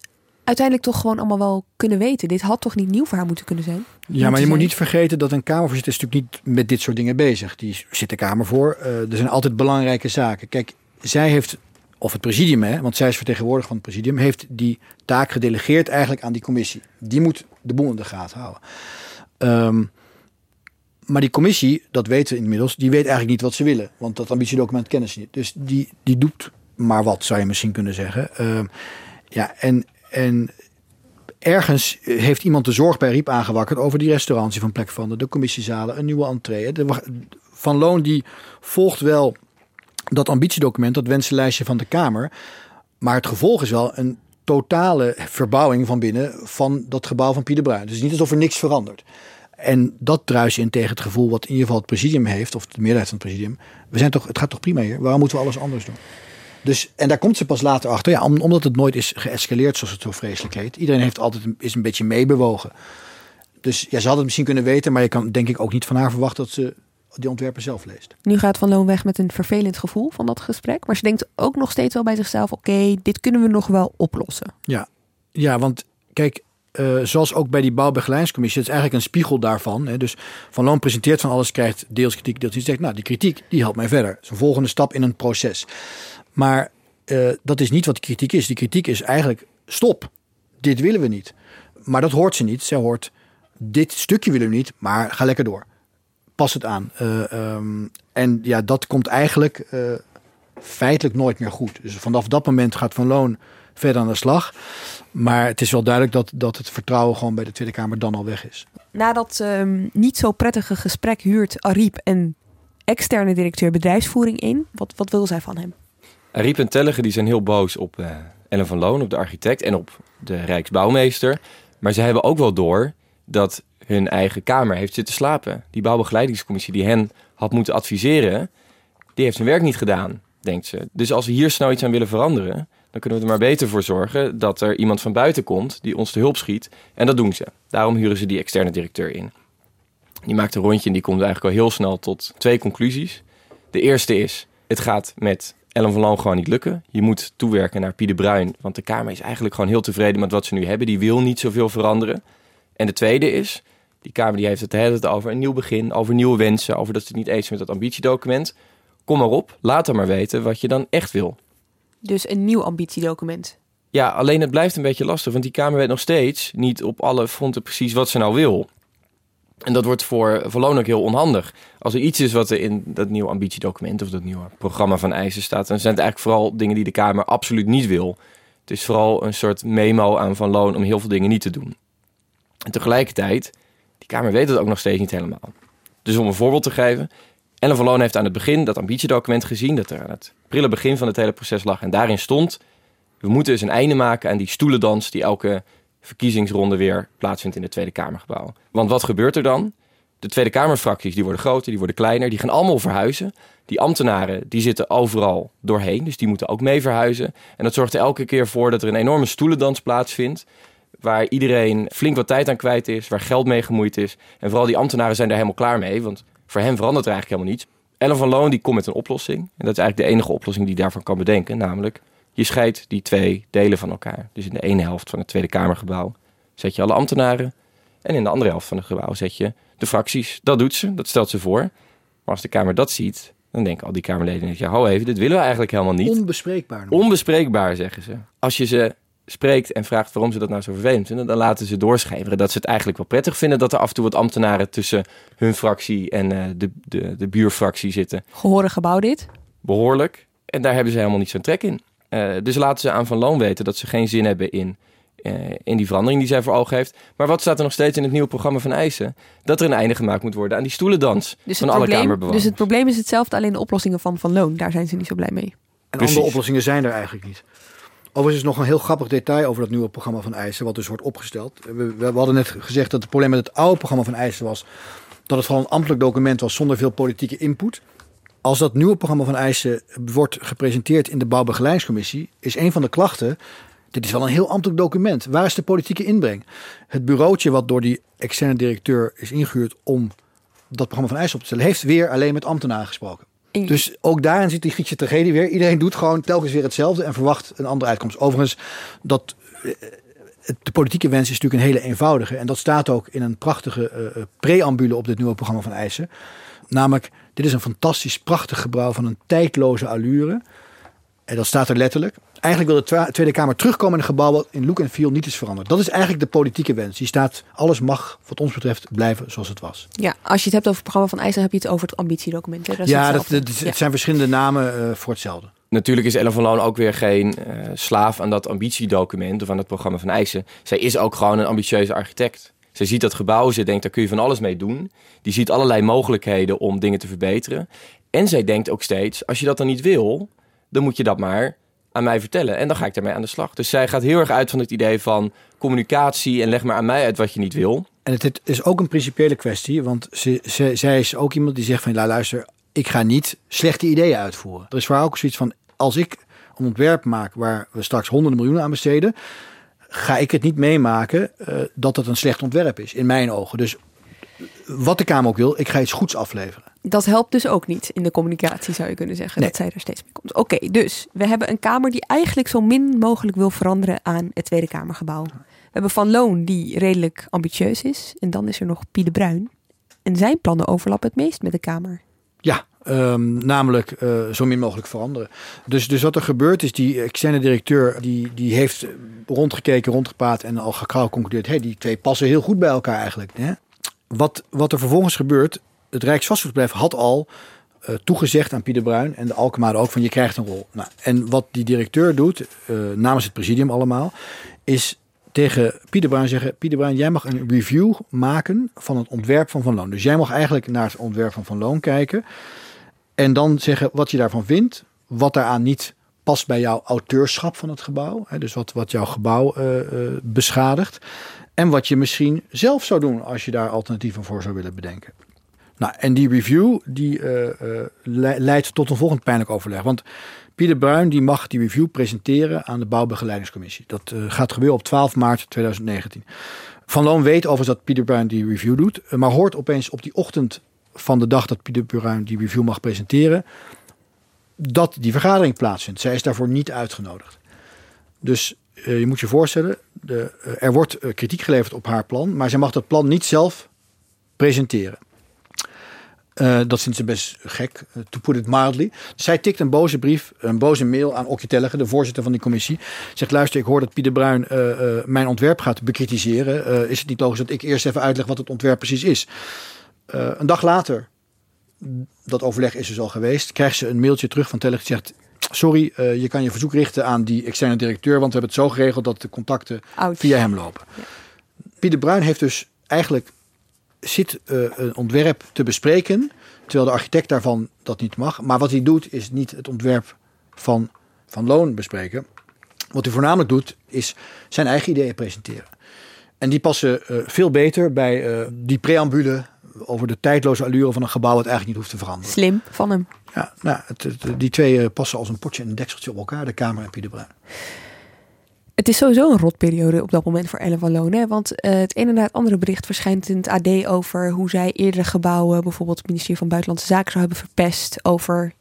uiteindelijk toch gewoon allemaal wel kunnen weten. Dit had toch niet nieuw voor haar moeten kunnen zijn? Ja, maar je zijn. moet niet vergeten dat een Kamervoorzitter is natuurlijk niet met dit soort dingen bezig. Die zit de Kamer voor. Eh, er zijn altijd belangrijke zaken. Kijk, zij heeft, of het presidium, hè, want zij is vertegenwoordiger van het presidium, heeft die taak gedelegeerd eigenlijk aan die commissie. Die moet de boel in de gaten houden. Ehm, maar die commissie, dat weten we inmiddels, die weet eigenlijk niet wat ze willen. Want dat ambitiedocument kennen ze niet. Dus die, die doet maar wat, zou je misschien kunnen zeggen. Ehm, ja, en, en ergens heeft iemand de zorg bij Riep aangewakkerd over die restaurants van Plek van de, de commissiezalen, een nieuwe entree. Van Loon die volgt wel dat ambitiedocument, dat wensenlijstje van de Kamer. Maar het gevolg is wel een totale verbouwing van binnen van dat gebouw van Pieter Bruin. Dus niet alsof er niks verandert. En dat druist in tegen het gevoel wat in ieder geval het presidium heeft, of de meerderheid van het presidium. We zijn toch, het gaat toch prima hier? Waarom moeten we alles anders doen? Dus, en daar komt ze pas later achter. Ja, om- omdat het nooit is geëscaleerd, zoals het zo vreselijk heet. Iedereen heeft altijd een, is een beetje meebewogen. Dus ja, ze had het misschien kunnen weten, maar je kan denk ik ook niet van haar verwachten dat ze die ontwerpen zelf leest. Nu gaat Van Loon weg met een vervelend gevoel van dat gesprek. Maar ze denkt ook nog steeds wel bij zichzelf... oké, dit kunnen we nog wel oplossen. Ja, ja want kijk, eh, zoals ook bij die bouwbegeleidingscommissie, het is eigenlijk een spiegel daarvan. Hè. Dus Van Loon presenteert van alles, krijgt deels kritiek, deels iets. Zegt, nou, die kritiek, die helpt mij verder. Dat is een volgende stap in een proces. Maar eh, dat is niet wat de kritiek is. Die kritiek is eigenlijk, stop, dit willen we niet. Maar dat hoort ze niet. Zij hoort, dit stukje willen we niet, maar ga lekker door. pas het aan. Uh, um, en ja, dat komt eigenlijk uh, feitelijk nooit meer goed. Dus vanaf dat moment gaat Van Loon verder aan de slag. Maar het is wel duidelijk dat, dat het vertrouwen gewoon bij de Tweede Kamer dan al weg is. Na dat um, niet zo prettige gesprek huurt Ariep een externe directeur bedrijfsvoering in. Wat, wat wil zij van hem? Ariep en Tellige die zijn heel boos op uh, Ellen van Loon, op de architect en op de Rijksbouwmeester. Maar ze hebben ook wel door dat hun eigen kamer heeft zitten slapen. Die bouwbegeleidingscommissie die hen had moeten adviseren, die heeft zijn werk niet gedaan, denkt ze. Dus als we hier snel iets aan willen veranderen, dan kunnen we er maar beter voor zorgen dat er iemand van buiten komt die ons te hulp schiet. En dat doen ze. Daarom huren ze die externe directeur in. Die maakt een rondje en die komt eigenlijk al heel snel tot twee conclusies. De eerste is, het gaat met Ellen van Loon gewoon niet lukken. Je moet toewerken naar Pieter Bruin, want de Kamer is eigenlijk gewoon heel tevreden met wat ze nu hebben. Die wil niet zoveel veranderen. En de tweede is, die Kamer die heeft het, het over een nieuw begin, over nieuwe wensen, over dat ze het niet eens met dat ambitiedocument. Kom maar op, laat er maar weten wat je dan echt wil. Dus een nieuw ambitiedocument. Ja, alleen het blijft een beetje lastig, want die Kamer weet nog steeds niet op alle fronten precies wat ze nou wil. En dat wordt voor Verloon ook heel onhandig. Als er iets is wat er in dat nieuwe ambitiedocument of dat nieuwe programma van eisen staat, dan zijn het eigenlijk vooral dingen die de Kamer absoluut niet wil. Het is vooral een soort memo aan Van Loon om heel veel dingen niet te doen. En tegelijkertijd, die Kamer weet het ook nog steeds niet helemaal. Dus om een voorbeeld te geven, Ellen van heeft aan het begin dat ambitiedocument gezien, dat er aan het prille begin van het hele proces lag. En daarin stond, we moeten eens een einde maken aan die stoelendans die elke verkiezingsronde weer plaatsvindt in het Tweede Kamergebouw. Want wat gebeurt er dan? De Tweede Kamerfracties die worden groter, die worden kleiner, die gaan allemaal verhuizen. Die ambtenaren die zitten overal doorheen, dus die moeten ook mee verhuizen. En dat zorgt er elke keer voor dat er een enorme stoelendans plaatsvindt. Waar iedereen flink wat tijd aan kwijt is, waar geld mee gemoeid is. En vooral die ambtenaren zijn daar helemaal klaar mee, want voor hen verandert er eigenlijk helemaal niets. Ellen van Loon die komt met een oplossing. En dat is eigenlijk de enige oplossing die daarvan kan bedenken. Namelijk, je scheidt die twee delen van elkaar. Dus in de ene helft van het Tweede Kamergebouw zet je alle ambtenaren. En in de andere helft van het gebouw zet je de fracties. Dat doet ze, dat stelt ze voor. Maar als de Kamer dat ziet, dan denken al die Kamerleden... ja, hou even, dit willen we eigenlijk helemaal niet. Onbespreekbaar. Onbespreekbaar, zeggen ze. Als je ze spreekt en vraagt waarom ze dat nou zo vervelend vinden... dan laten ze doorschrijven dat ze het eigenlijk wel prettig vinden... dat er af en toe wat ambtenaren tussen hun fractie en uh, de, de, de buurfractie zitten. Gehoren gebouw dit? Behoorlijk. En daar hebben ze helemaal niet zo'n trek in. Uh, dus laten ze aan Van Loon weten dat ze geen zin hebben in, uh, in die verandering die zij voor ogen heeft. Maar wat staat er nog steeds in het nieuwe programma van eisen? Dat er een einde gemaakt moet worden aan die stoelendans dus van alle probleem, Kamerbewoners. Dus het probleem is hetzelfde, alleen de oplossingen van Van Loon, daar zijn ze niet zo blij mee. En Precies. andere oplossingen zijn er eigenlijk niet. Overigens is nog een heel grappig detail over dat nieuwe programma van eisen, wat dus wordt opgesteld. We, we hadden net gezegd dat het probleem met het oude programma van eisen was dat het gewoon een ambtelijk document was zonder veel politieke input. Als dat nieuwe programma van eisen wordt gepresenteerd in de bouwbegeleidingscommissie, is een van de klachten. Dit is wel een heel ambtelijk document. Waar is de politieke inbreng? Het bureautje wat door die externe directeur is ingehuurd om dat programma van eisen op te stellen, heeft weer alleen met ambtenaren gesproken. Dus ook daarin zit die Griekse tragedie weer. Iedereen doet gewoon telkens weer hetzelfde en verwacht een andere uitkomst. Overigens, dat, de politieke wens is natuurlijk een hele eenvoudige. En dat staat ook in een prachtige uh, preambule op dit nieuwe programma van eisen. Namelijk, dit is een fantastisch prachtig gebouw van een tijdloze allure. En dat staat er letterlijk. Eigenlijk wil de Tweede Kamer terugkomen in een gebouw wat in look en feel niet is veranderd. Dat is eigenlijk de politieke wens. Die staat, alles mag wat ons betreft blijven zoals het was. Ja, als je het hebt over het programma van eisen, dan heb je het over het ambitiedocument. Dat ja, dat, dat, het zijn verschillende namen uh, voor hetzelfde. Natuurlijk is Ellen van Loon ook weer geen uh, slaaf aan dat ambitiedocument of aan het programma van eisen. Zij is ook gewoon een ambitieuze architect. Ze ziet dat gebouw, ze denkt daar kun je van alles mee doen. Die ziet allerlei mogelijkheden om dingen te verbeteren. En zij denkt ook steeds, als je dat dan niet wil, dan moet je dat maar aan mij vertellen. En dan ga ik daarmee aan de slag. Dus zij gaat heel erg uit van het idee van communicatie en leg maar aan mij uit wat je niet wil. En het, is ook een principiële kwestie, want ze, zij is ook iemand die zegt van, la, luister, ik ga niet slechte ideeën uitvoeren. Er is haar ook zoiets van, als ik een ontwerp maak waar we straks honderden miljoenen aan besteden, ga ik het niet meemaken uh, dat het een slecht ontwerp is, in mijn ogen. Dus wat de Kamer ook wil, ik ga iets goeds afleveren. Dat helpt dus ook niet in de communicatie, zou je kunnen zeggen, dat zij er steeds mee komt. Oké, dus we hebben een Kamer die eigenlijk zo min mogelijk wil veranderen aan het Tweede Kamergebouw. We hebben Van Loon, die redelijk ambitieus is. En dan is er nog Pie de Bruin. En zijn plannen overlappen het meest met de Kamer. Ja, Um, namelijk uh, zo min mogelijk veranderen. Dus, dus wat er gebeurt is, die externe directeur die, die heeft rondgekeken, rondgepraat en al gauw concludeerd, hey, die twee passen heel goed bij elkaar eigenlijk. Hè? Wat, wat er vervolgens gebeurt, het Rijksvastgoedbedrijf had al uh, toegezegd aan Pieter Bruin en de Alkmaar ook van je krijgt een rol. Nou, en wat die directeur doet, uh, namens het presidium allemaal, is tegen Pieter Bruin zeggen: Pieter Bruin, jij mag een review maken van het ontwerp van Van Loon. Dus jij mag eigenlijk naar het ontwerp van Van Loon kijken en dan zeggen wat je daarvan vindt, wat daaraan niet past bij jouw auteurschap van het gebouw, hè, dus wat, wat jouw gebouw uh, beschadigt. En wat je misschien zelf zou doen als je daar alternatieven voor zou willen bedenken. Nou, en die review die uh, leidt tot een volgend pijnlijk overleg. Want Pieter Bruin die mag die review presenteren aan de bouwbegeleidingscommissie. Dat gaat gebeuren op 12 maart 2019. Van Loon weet overigens dat Pieter Bruin die review doet. Maar hoort opeens op die ochtend van de dag dat Pieter Bruin die review mag presenteren... dat die vergadering plaatsvindt. Zij is daarvoor niet uitgenodigd. Dus je moet je voorstellen, de, er wordt kritiek geleverd op haar plan... maar zij mag dat plan niet zelf presenteren. Dat vindt ze best gek, to put it mildly. Zij tikt een boze brief, een boze mail aan Okje de voorzitter van die commissie. Zegt, luister, ik hoor dat Pieter Bruin mijn ontwerp gaat bekritiseren. is het niet logisch dat ik eerst even uitleg wat het ontwerp precies is? Een dag later, dat overleg is dus al geweest, krijgt ze een mailtje terug van die zegt... Sorry, je kan je verzoek richten aan die externe directeur, want we hebben het zo geregeld dat de contacten Ouch. via hem lopen. Ja. Pieter Bruin heeft dus eigenlijk zit uh, een ontwerp te bespreken, terwijl de architect daarvan dat niet mag. Maar wat hij doet is niet het ontwerp van, van loon bespreken. Wat hij voornamelijk doet is zijn eigen ideeën presenteren. En die passen uh, veel beter bij uh, die preambule over de tijdloze allure van een gebouw wat eigenlijk niet hoeft te veranderen. Slim van hem. Ja, nou, het, het, die twee passen als een potje en een dekseltje op elkaar, de Kamer en Pieter Bruin. Het is sowieso een rotperiode op dat moment voor Ellen van Loon. Hè? Want uh, het ene na het andere bericht verschijnt in het AD over hoe zij eerdere gebouwen, bijvoorbeeld het ministerie van Buitenlandse Zaken, zou hebben verpest. Over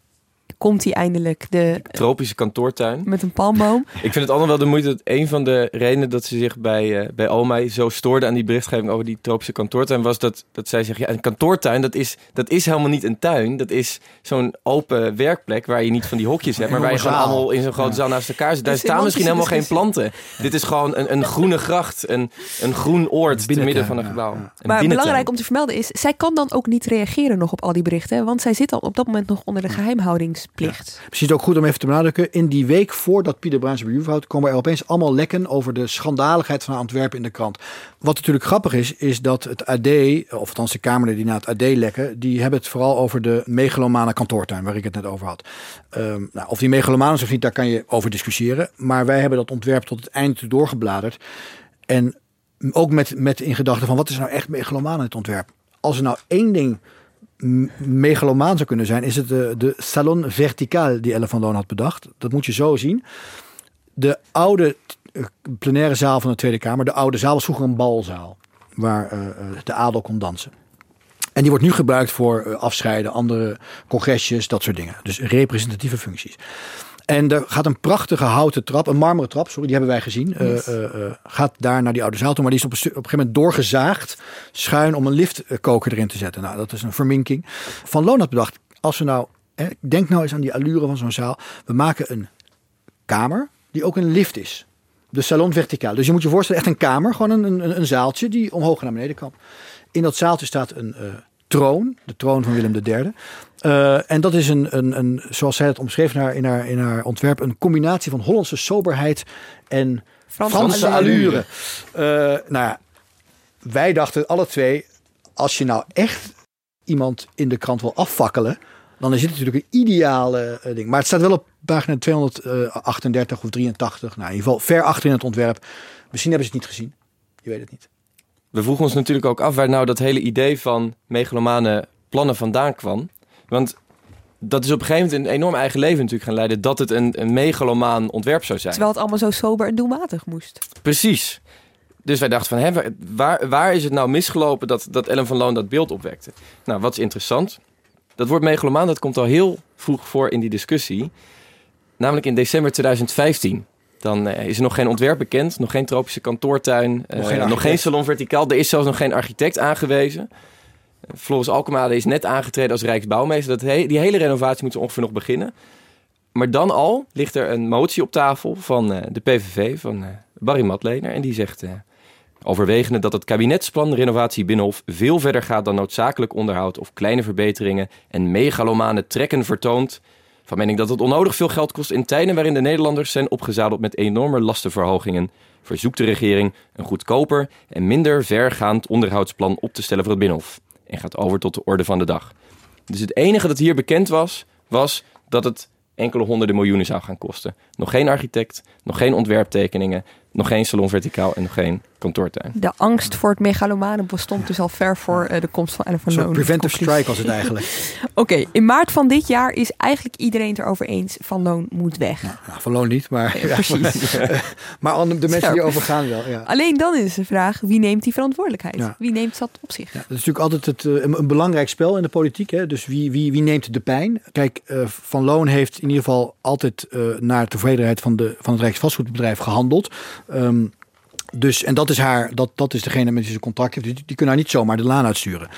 komt hij eindelijk. De tropische kantoortuin. Met een palmboom. ik vind het allemaal wel de moeite. Dat een van de redenen dat ze zich bij, uh, bij Almai zo stoorde aan die berichtgeving over die tropische kantoortuin was dat, dat zij zegt: ja, een kantoortuin dat is, dat is helemaal niet een tuin. Dat is zo'n open werkplek waar je niet van die hokjes hebt, maar waar je gewoon allemaal in zo'n grote zaal naast elkaar zit. Daar staan misschien helemaal geen planten. Dit is gewoon een, een groene gracht, een, een groen oord te midden van een gebouw. Een maar belangrijk om te vermelden is, zij kan dan ook niet reageren nog op al die berichten, want zij zit al op dat moment nog onder de geheimhoudings plicht. Ja. Misschien ook goed om even te benadrukken. In die week voordat Pieter Bruins review houdt, komen er opeens allemaal lekken over de schandaligheid van Antwerpen in de krant. Wat natuurlijk grappig is, is dat het AD, of althans de Kamer die naar het AD lekken, die hebben het vooral over de megalomane kantoortuin, waar ik het net over had. Um, nou, of die megalomaan is of niet, daar kan je over discussiëren. Maar wij hebben dat ontwerp tot het eind doorgebladerd. En ook met, met in gedachten van wat is nou echt megalomaan in het ontwerp? Als er nou één ding megalomaan zou kunnen zijn, is het de, de salon verticaal die Elle van Loon had bedacht. Dat moet je zo zien. De oude eh, plenaire zaal van de Tweede Kamer, de oude zaal was vroeger een balzaal waar uh, de adel kon dansen. En die wordt nu gebruikt voor afscheiden, andere congresjes, dat soort dingen. Dus representatieve functies. En er gaat een prachtige houten trap, een marmeren trap, sorry, die hebben wij gezien. Eh, yes. Uh, uh, gaat daar naar die oude zaal toe, maar die is op een, op een gegeven moment doorgezaagd, schuin om een liftkoker erin te zetten. Nou, dat is een verminking. Van Loon had bedacht, als we nou, hè, denk nou eens aan die allure van zo'n zaal. We maken een kamer die ook een lift is. De salon verticaal. Dus je moet je voorstellen, echt een kamer, gewoon een, een, een zaaltje die omhoog naar beneden kan. In dat zaaltje staat een troon, de troon van Willem III. Uh, en dat is een, een, een, zoals zij het omschreef in haar, in, haar, in haar ontwerp, een combinatie van Hollandse soberheid en Franse, Franse allure. allure. Uh, nou ja, wij dachten alle twee, als je nou echt iemand in de krant wil afvakkelen, dan is dit natuurlijk een ideale uh, ding. Maar het staat wel op pagina 238 of 83, nou in ieder geval ver achter in het ontwerp. Misschien hebben ze het niet gezien, je weet het niet. We vroegen ons natuurlijk ook af waar nou dat hele idee van megalomane plannen vandaan kwam. Want dat is op een gegeven moment een enorm eigen leven natuurlijk gaan leiden. Dat het een, een megalomaan ontwerp zou zijn. Terwijl het allemaal zo sober en doelmatig moest. Precies. Dus wij dachten van, hè, waar, waar is het nou misgelopen dat, dat Ellen van Loon dat beeld opwekte? Nou, wat is interessant? Dat woord megalomaan, dat komt al heel vroeg voor in die discussie. Namelijk in december 2015. Dan uh, is er nog geen ontwerp bekend, nog geen tropische kantoortuin, uh, nog, geen, nog geen salon verticaal. Er is zelfs nog geen architect aangewezen. Floris Alkemade is net aangetreden als Rijksbouwmeester. Dat he die hele renovatie moet ongeveer nog beginnen. Maar dan al ligt er een motie op tafel van uh, de PVV, van Barry Matlener. En die zegt, Overwegende dat het kabinetsplan renovatie Binnenhof veel verder gaat dan noodzakelijk onderhoud of kleine verbeteringen en megalomane trekken vertoont. Van mening dat het onnodig veel geld kost in tijden waarin de Nederlanders zijn opgezadeld met enorme lastenverhogingen. Verzoekt de regering een goedkoper en minder vergaand onderhoudsplan op te stellen voor het Binnenhof. En gaat over tot de orde van de dag. Dus het enige dat hier bekend was, was dat het enkele honderden miljoenen zou gaan kosten. Nog geen architect, nog geen ontwerptekeningen, nog geen salon verticaal en nog geen kantoortuin. De angst voor het megalomane bestond dus al ver voor uh, de komst van van Loon. preventive strike was het eigenlijk. Oké, in maart van dit jaar is eigenlijk iedereen het erover eens van Loon moet weg. Nou, van Loon niet, maar, Ja, precies. maar de mensen Scherp. die overgaan wel. Ja. Alleen dan is de vraag, wie neemt die verantwoordelijkheid? Ja. Wie neemt dat op zich? Ja, dat is natuurlijk altijd het, eh, een, een belangrijk spel in de politiek. Hè? Dus wie, wie, wie neemt de pijn? Kijk, eh, Van Loon heeft in ieder geval altijd eh, naar tevredenheid van, de, van het Rijksvastgoedbedrijf gehandeld. Ehm, dus, en dat is, haar, dat, dat is degene met wie ze contact heeft. Die, die kunnen haar niet zomaar de laan uitsturen.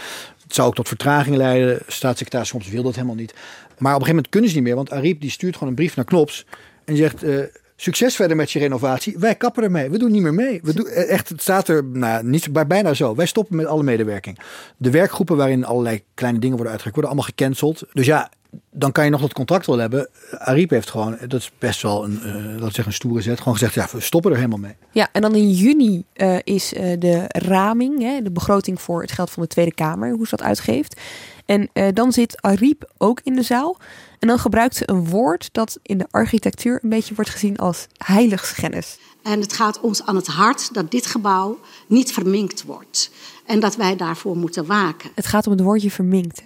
Het zou ook tot vertragingen leiden. Staatssecretaris soms wil dat helemaal niet. Maar op een gegeven moment kunnen ze niet meer. Want Ariep die stuurt gewoon een brief naar Knops. En zegt, eh, succes verder met je renovatie. Wij kappen ermee. We doen niet meer mee. We doen, eh, echt, het staat er nou, niet, bij- bijna zo. Wij stoppen met alle medewerking. De werkgroepen waarin allerlei kleine dingen worden uitgewerkt, worden allemaal gecanceld. Dus ja, dan kan je nog dat contract wel hebben. Ariep heeft gewoon, dat is best wel een, eh we zeggen, een stoere zet. Gewoon gezegd, ja, we stoppen er helemaal mee. Ja, en dan in juni eh, is eh, de raming, hè, de begroting voor het geld van de Tweede Kamer, hoe ze dat uitgeeft. En eh, dan zit Ariep ook in de zaal. En dan gebruikt ze een woord dat in de architectuur een beetje wordt gezien als heiligschennis. En het gaat ons aan het hart dat dit gebouw niet verminkt wordt. En dat wij daarvoor moeten waken. Het gaat om het woordje verminkt.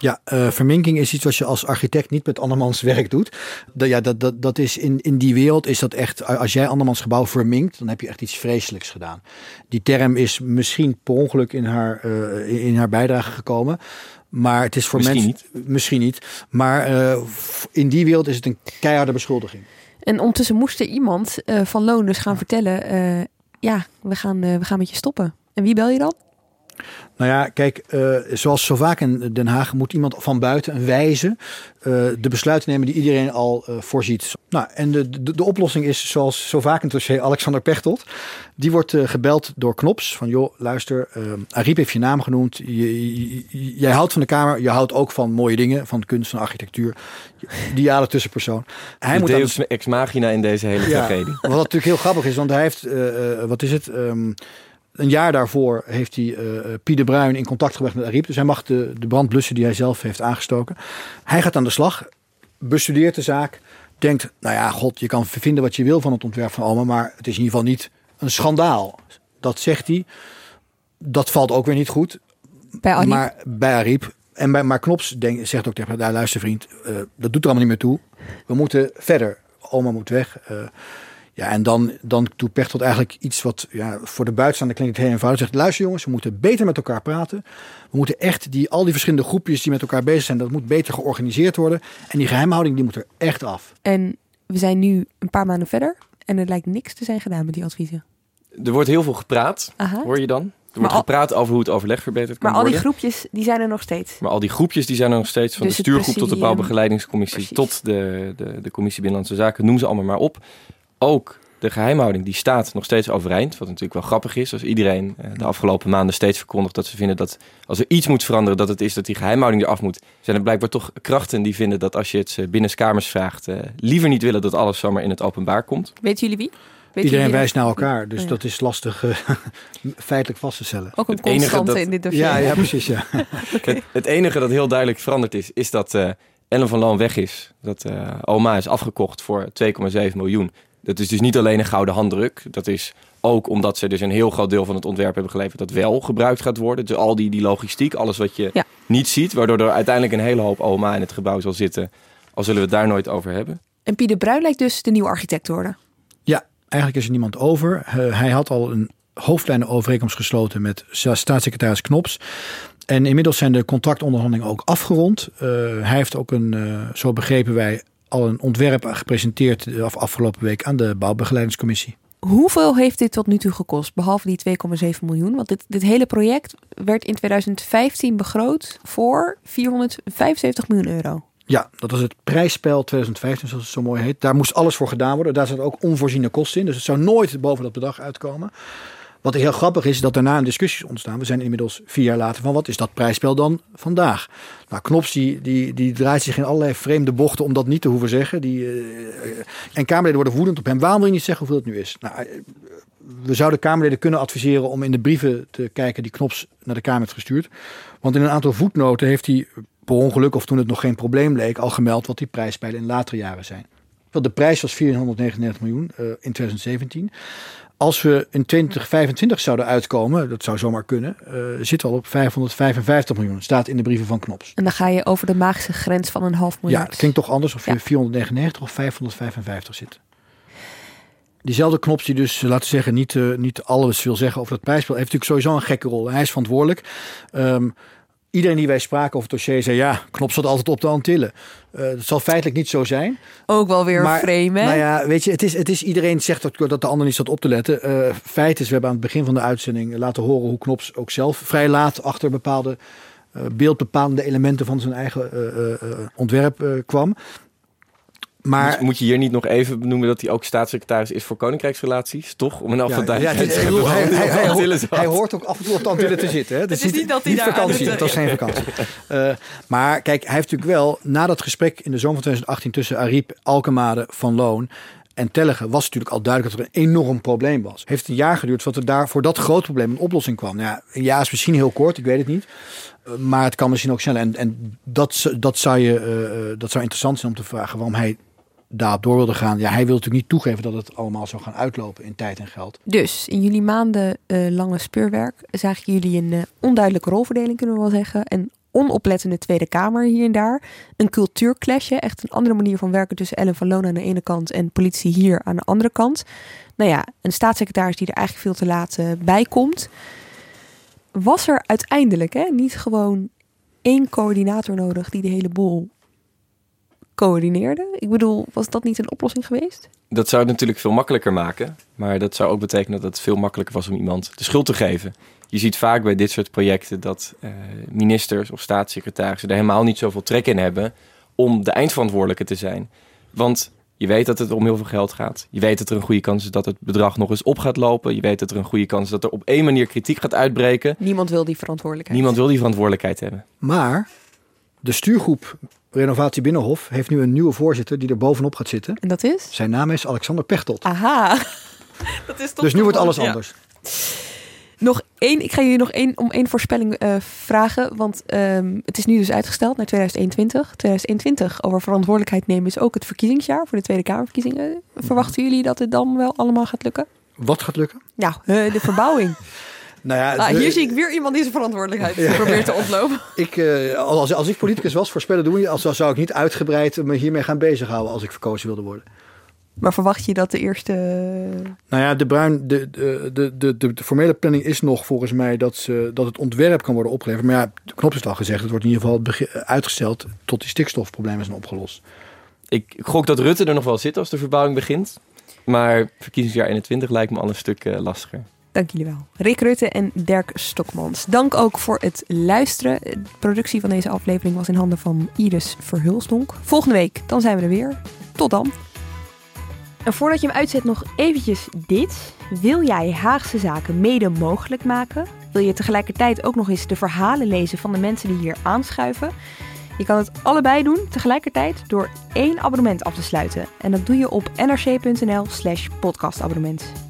Ja, eh, verminking is iets wat je als architect niet met andermans werk doet. Dat, ja, dat, dat, dat is in, in die wereld is dat echt, als jij andermans gebouw verminkt, dan heb je echt iets vreselijks gedaan. Die term is misschien per ongeluk in haar, eh, in haar bijdrage gekomen. Maar het is voor Misschien mensen. Misschien niet. Maar eh, in die wereld is het een keiharde beschuldiging. En ondertussen moest er iemand eh, van Loon dus gaan vertellen, eh, ja, we gaan, eh, we gaan met je stoppen. En wie bel je dan? Nou ja, kijk, eh, zoals zo vaak in Den Haag moet iemand van buiten, een wijze, eh, de besluiten nemen die iedereen al eh, voorziet. Nou, en de, de, de oplossing is, zoals zo vaak in het dossier, Alexander Pechtold. Die wordt gebeld door Knops van, joh, luister, Ariep heeft je naam genoemd. Je- je- je- jij houdt van de Kamer, je houdt ook van mooie dingen, van kunst en architectuur. Ideale tussenpersoon. Hij de moet de- deus ex machina in deze hele tragedie. wat natuurlijk heel grappig is, want hij heeft, wat is het, Ehm, een jaar daarvoor heeft hij de Bruin in contact gebracht met Ariep. Dus hij mag de, de brand blussen die hij zelf heeft aangestoken. Hij gaat aan de slag, bestudeert de zaak, denkt, nou ja, god, je kan vinden wat je wil van het ontwerp van Alma, maar het is in ieder geval niet een schandaal. Dat zegt hij. Dat valt ook weer niet goed. Bij Ariep? Maar bij Ariep. En bij, maar Knops denkt, zegt ook tegen hem, nou, luister vriend, eh, dat doet er allemaal niet meer toe. We moeten verder. Oma moet weg. Eh, ja, en dan, dan doet Pechtold eigenlijk iets wat ja, voor de buitenstaander klinkt heel eenvoudig. Zegt, luister jongens, we moeten beter met elkaar praten. We moeten echt die, al die verschillende groepjes die met elkaar bezig zijn, dat moet beter georganiseerd worden. En die geheimhouding die moet er echt af. En we zijn nu een paar maanden verder en er lijkt niks te zijn gedaan met die adviezen. Er wordt heel veel gepraat, Aha. hoor je dan? Er wordt al- gepraat over hoe het overleg verbeterd kan Maar al die worden. groepjes, die zijn er nog steeds. Maar al die groepjes die zijn er nog steeds, van Dus de stuurgroep tot de bouwbegeleidingscommissie, Precies. tot de, de, de commissie Binnenlandse Zaken, noem ze allemaal maar op. Ook de geheimhouding die staat nog steeds overeind, wat natuurlijk wel grappig is. Als iedereen eh, de afgelopen maanden steeds verkondigt dat ze vinden dat als er iets moet veranderen, dat het is dat die geheimhouding eraf moet. Zijn er blijkbaar toch krachten die vinden dat als je het ze binnenskamers vraagt, eh, liever niet willen dat alles zomaar in het openbaar komt. Weten jullie wie? Weten Iedereen jullie wijst naar elkaar, dus Oh ja. dat is lastig eh, feitelijk vast te stellen. Ook een Het enige constante dat- in dit dossier. Ja, ja, precies. Ja. Het, het enige dat heel duidelijk veranderd is, is dat eh, Ellen van Loon weg is. Dat eh, oma is afgekocht voor 2,7 miljoen. Dat is dus niet alleen een gouden handdruk. Dat is ook omdat ze dus een heel groot deel van het ontwerp hebben geleverd dat wel gebruikt gaat worden. Dus al die, die logistiek, alles wat je Ja. niet ziet, waardoor er uiteindelijk een hele hoop oma in het gebouw zal zitten. Al zullen we het daar nooit over hebben. En Pieter Bruin lijkt dus de nieuwe architect te worden. Ja, eigenlijk is er niemand over. Hij had al een hoofdlijnenovereenkomst gesloten met sta- staatssecretaris Knops. En inmiddels zijn de contractonderhandelingen ook afgerond. Eh, hij heeft ook een, eh, zo begrepen wij, al een ontwerp gepresenteerd de af- afgelopen week aan de bouwbegeleidingscommissie. Hoeveel heeft dit tot nu toe gekost, behalve die 2,7 miljoen? Want dit, dit hele project werd in 2015 begroot voor 475 miljoen euro. Ja, dat was het prijsspel 2015, zoals het zo mooi heet. Daar moest alles voor gedaan worden. Daar zaten ook onvoorziene kosten in. Dus het zou nooit boven dat bedrag uitkomen. Wat heel grappig is, dat daarna een discussie is ontstaan. We zijn inmiddels vier jaar later van wat is dat prijsspel dan vandaag? Nou, Knops die, die, die draait zich in allerlei vreemde bochten om dat niet te hoeven zeggen. Die, uh, en Kamerleden worden woedend op hem. Waarom wil je niet zeggen hoeveel het nu is? Nou, we zouden Kamerleden kunnen adviseren om in de brieven te kijken die Knops naar de Kamer heeft gestuurd. Want in een aantal voetnoten heeft hij per ongeluk of toen het nog geen probleem leek al gemeld wat die prijspijlen in latere jaren zijn. De prijs was 499 miljoen in 2017. Als we in 2025 zouden uitkomen, dat zou zomaar kunnen, uh, zit al op 555 miljoen. Staat in de brieven van Knops. En dan ga je over de magische grens van een half miljard. Ja, het klinkt toch anders of je ja. 499 of 555 zit. Diezelfde Knops die dus, laten we zeggen, niet, uh, niet alles wil zeggen over het prijsspel, heeft natuurlijk sowieso een gekke rol. Hij is verantwoordelijk. Um, Iedereen die wij spraken over het dossier zei ja, Knop zat altijd op de Antillen. Uh, dat zal feitelijk niet zo zijn. Ook wel weer maar, frame, hè? Nou ja, weet je, het is, het is iedereen zegt dat, dat de ander niet zat op te letten. Uh, feit is, we hebben aan het begin van de uitzending laten horen hoe Knops ook zelf vrij laat achter bepaalde uh, beeldbepalende elementen van zijn eigen ontwerp kwam. Maar moet, moet je hier niet nog even benoemen dat hij ook staatssecretaris is voor koninkrijksrelaties, toch? Om een afvalduidelijkheid ja, ja, hij, hij, hij, hoort, hij, hoort ook af en toe op de Antillen te zitten. Hè? Het is, niet dat hij daar vakantie. Het was geen vakantie. uh, maar kijk, hij heeft natuurlijk wel na dat gesprek in de zomer van 2018 tussen Ariep, Alkemade, Van Loon en Tellegen was natuurlijk al duidelijk dat er een enorm probleem was. Heeft een jaar geduurd voordat er daar voor dat groot probleem een oplossing kwam. Nou ja, een jaar is misschien heel kort, ik weet het niet. Maar het kan misschien ook sneller. En, en dat, dat, zou je, uh, dat zou interessant zijn om te vragen waarom hij daarop door wilde gaan. Ja, hij wil natuurlijk niet toegeven dat het allemaal zou gaan uitlopen in tijd en geld. Dus in jullie maanden uh, lange speurwerk zagen jullie een uh, onduidelijke rolverdeling, kunnen we wel zeggen. Een onoplettende Tweede Kamer hier en daar. Een cultuurclashje, echt een andere manier van werken tussen Ellen van Loon aan de ene kant en politie hier aan de andere kant. Nou ja, een staatssecretaris die er eigenlijk veel te laat uh, bij komt. Was er uiteindelijk hè, niet gewoon één coördinator nodig die de hele boel coördineerde? Ik bedoel, was dat niet een oplossing geweest? Dat zou het natuurlijk veel makkelijker maken. Maar dat zou ook betekenen dat het veel makkelijker was om iemand de schuld te geven. Je ziet vaak bij dit soort projecten dat uh, ministers of staatssecretarissen er helemaal niet zoveel trek in hebben om de eindverantwoordelijke te zijn. Want je weet dat het om heel veel geld gaat. Je weet dat er een goede kans is dat het bedrag nog eens op gaat lopen. Je weet dat er een goede kans is dat er op één manier kritiek gaat uitbreken. Niemand wil die verantwoordelijkheid. Niemand wil die verantwoordelijkheid hebben. Maar de stuurgroep Renovatie Binnenhof heeft nu een nieuwe voorzitter die er bovenop gaat zitten. En dat is? Zijn naam is Alexander Pechtold. Aha. dat is toch dus nu wordt alles anders. Nog één, ik ga jullie nog één, om één voorspelling uh, vragen. Want um, het is nu dus uitgesteld naar 2021. 2021 over verantwoordelijkheid nemen is ook het verkiezingsjaar voor de Tweede Kamerverkiezingen. Verwachten jullie dat het dan wel allemaal gaat lukken? Wat gaat lukken? Nou, uh, de verbouwing. Nou ja, ah, hier zie ik weer iemand die zijn verantwoordelijkheid ja. probeert te ontlopen. Ik, uh, als, als ik politicus was, voorspellen doen, als, zou ik niet uitgebreid me hiermee gaan bezighouden als ik verkozen wilde worden. Maar verwacht je dat de eerste. Nou ja, de, bruin, de, de, de, de, de, de formele planning is nog volgens mij dat, ze, dat het ontwerp kan worden opgeleverd. Maar ja, de knop is al gezegd, het wordt in ieder geval uitgesteld tot die stikstofproblemen zijn opgelost. Ik gok dat Rutte er nog wel zit als de verbouwing begint. Maar verkiezingsjaar 21 lijkt me al een stuk uh, lastiger. Dank jullie wel. Rick Rutte en Dirk Stokmans. Dank ook voor het luisteren. De productie van deze aflevering was in handen van Iris Verhulsdonk. Volgende week, dan zijn we er weer. Tot dan. En voordat je hem uitzet nog eventjes dit. Wil jij Haagse zaken mede mogelijk maken? Wil je tegelijkertijd ook nog eens de verhalen lezen van de mensen die hier aanschuiven? Je kan het allebei doen tegelijkertijd door één abonnement af te sluiten. En dat doe je op nrc.nl slash podcastabonnement.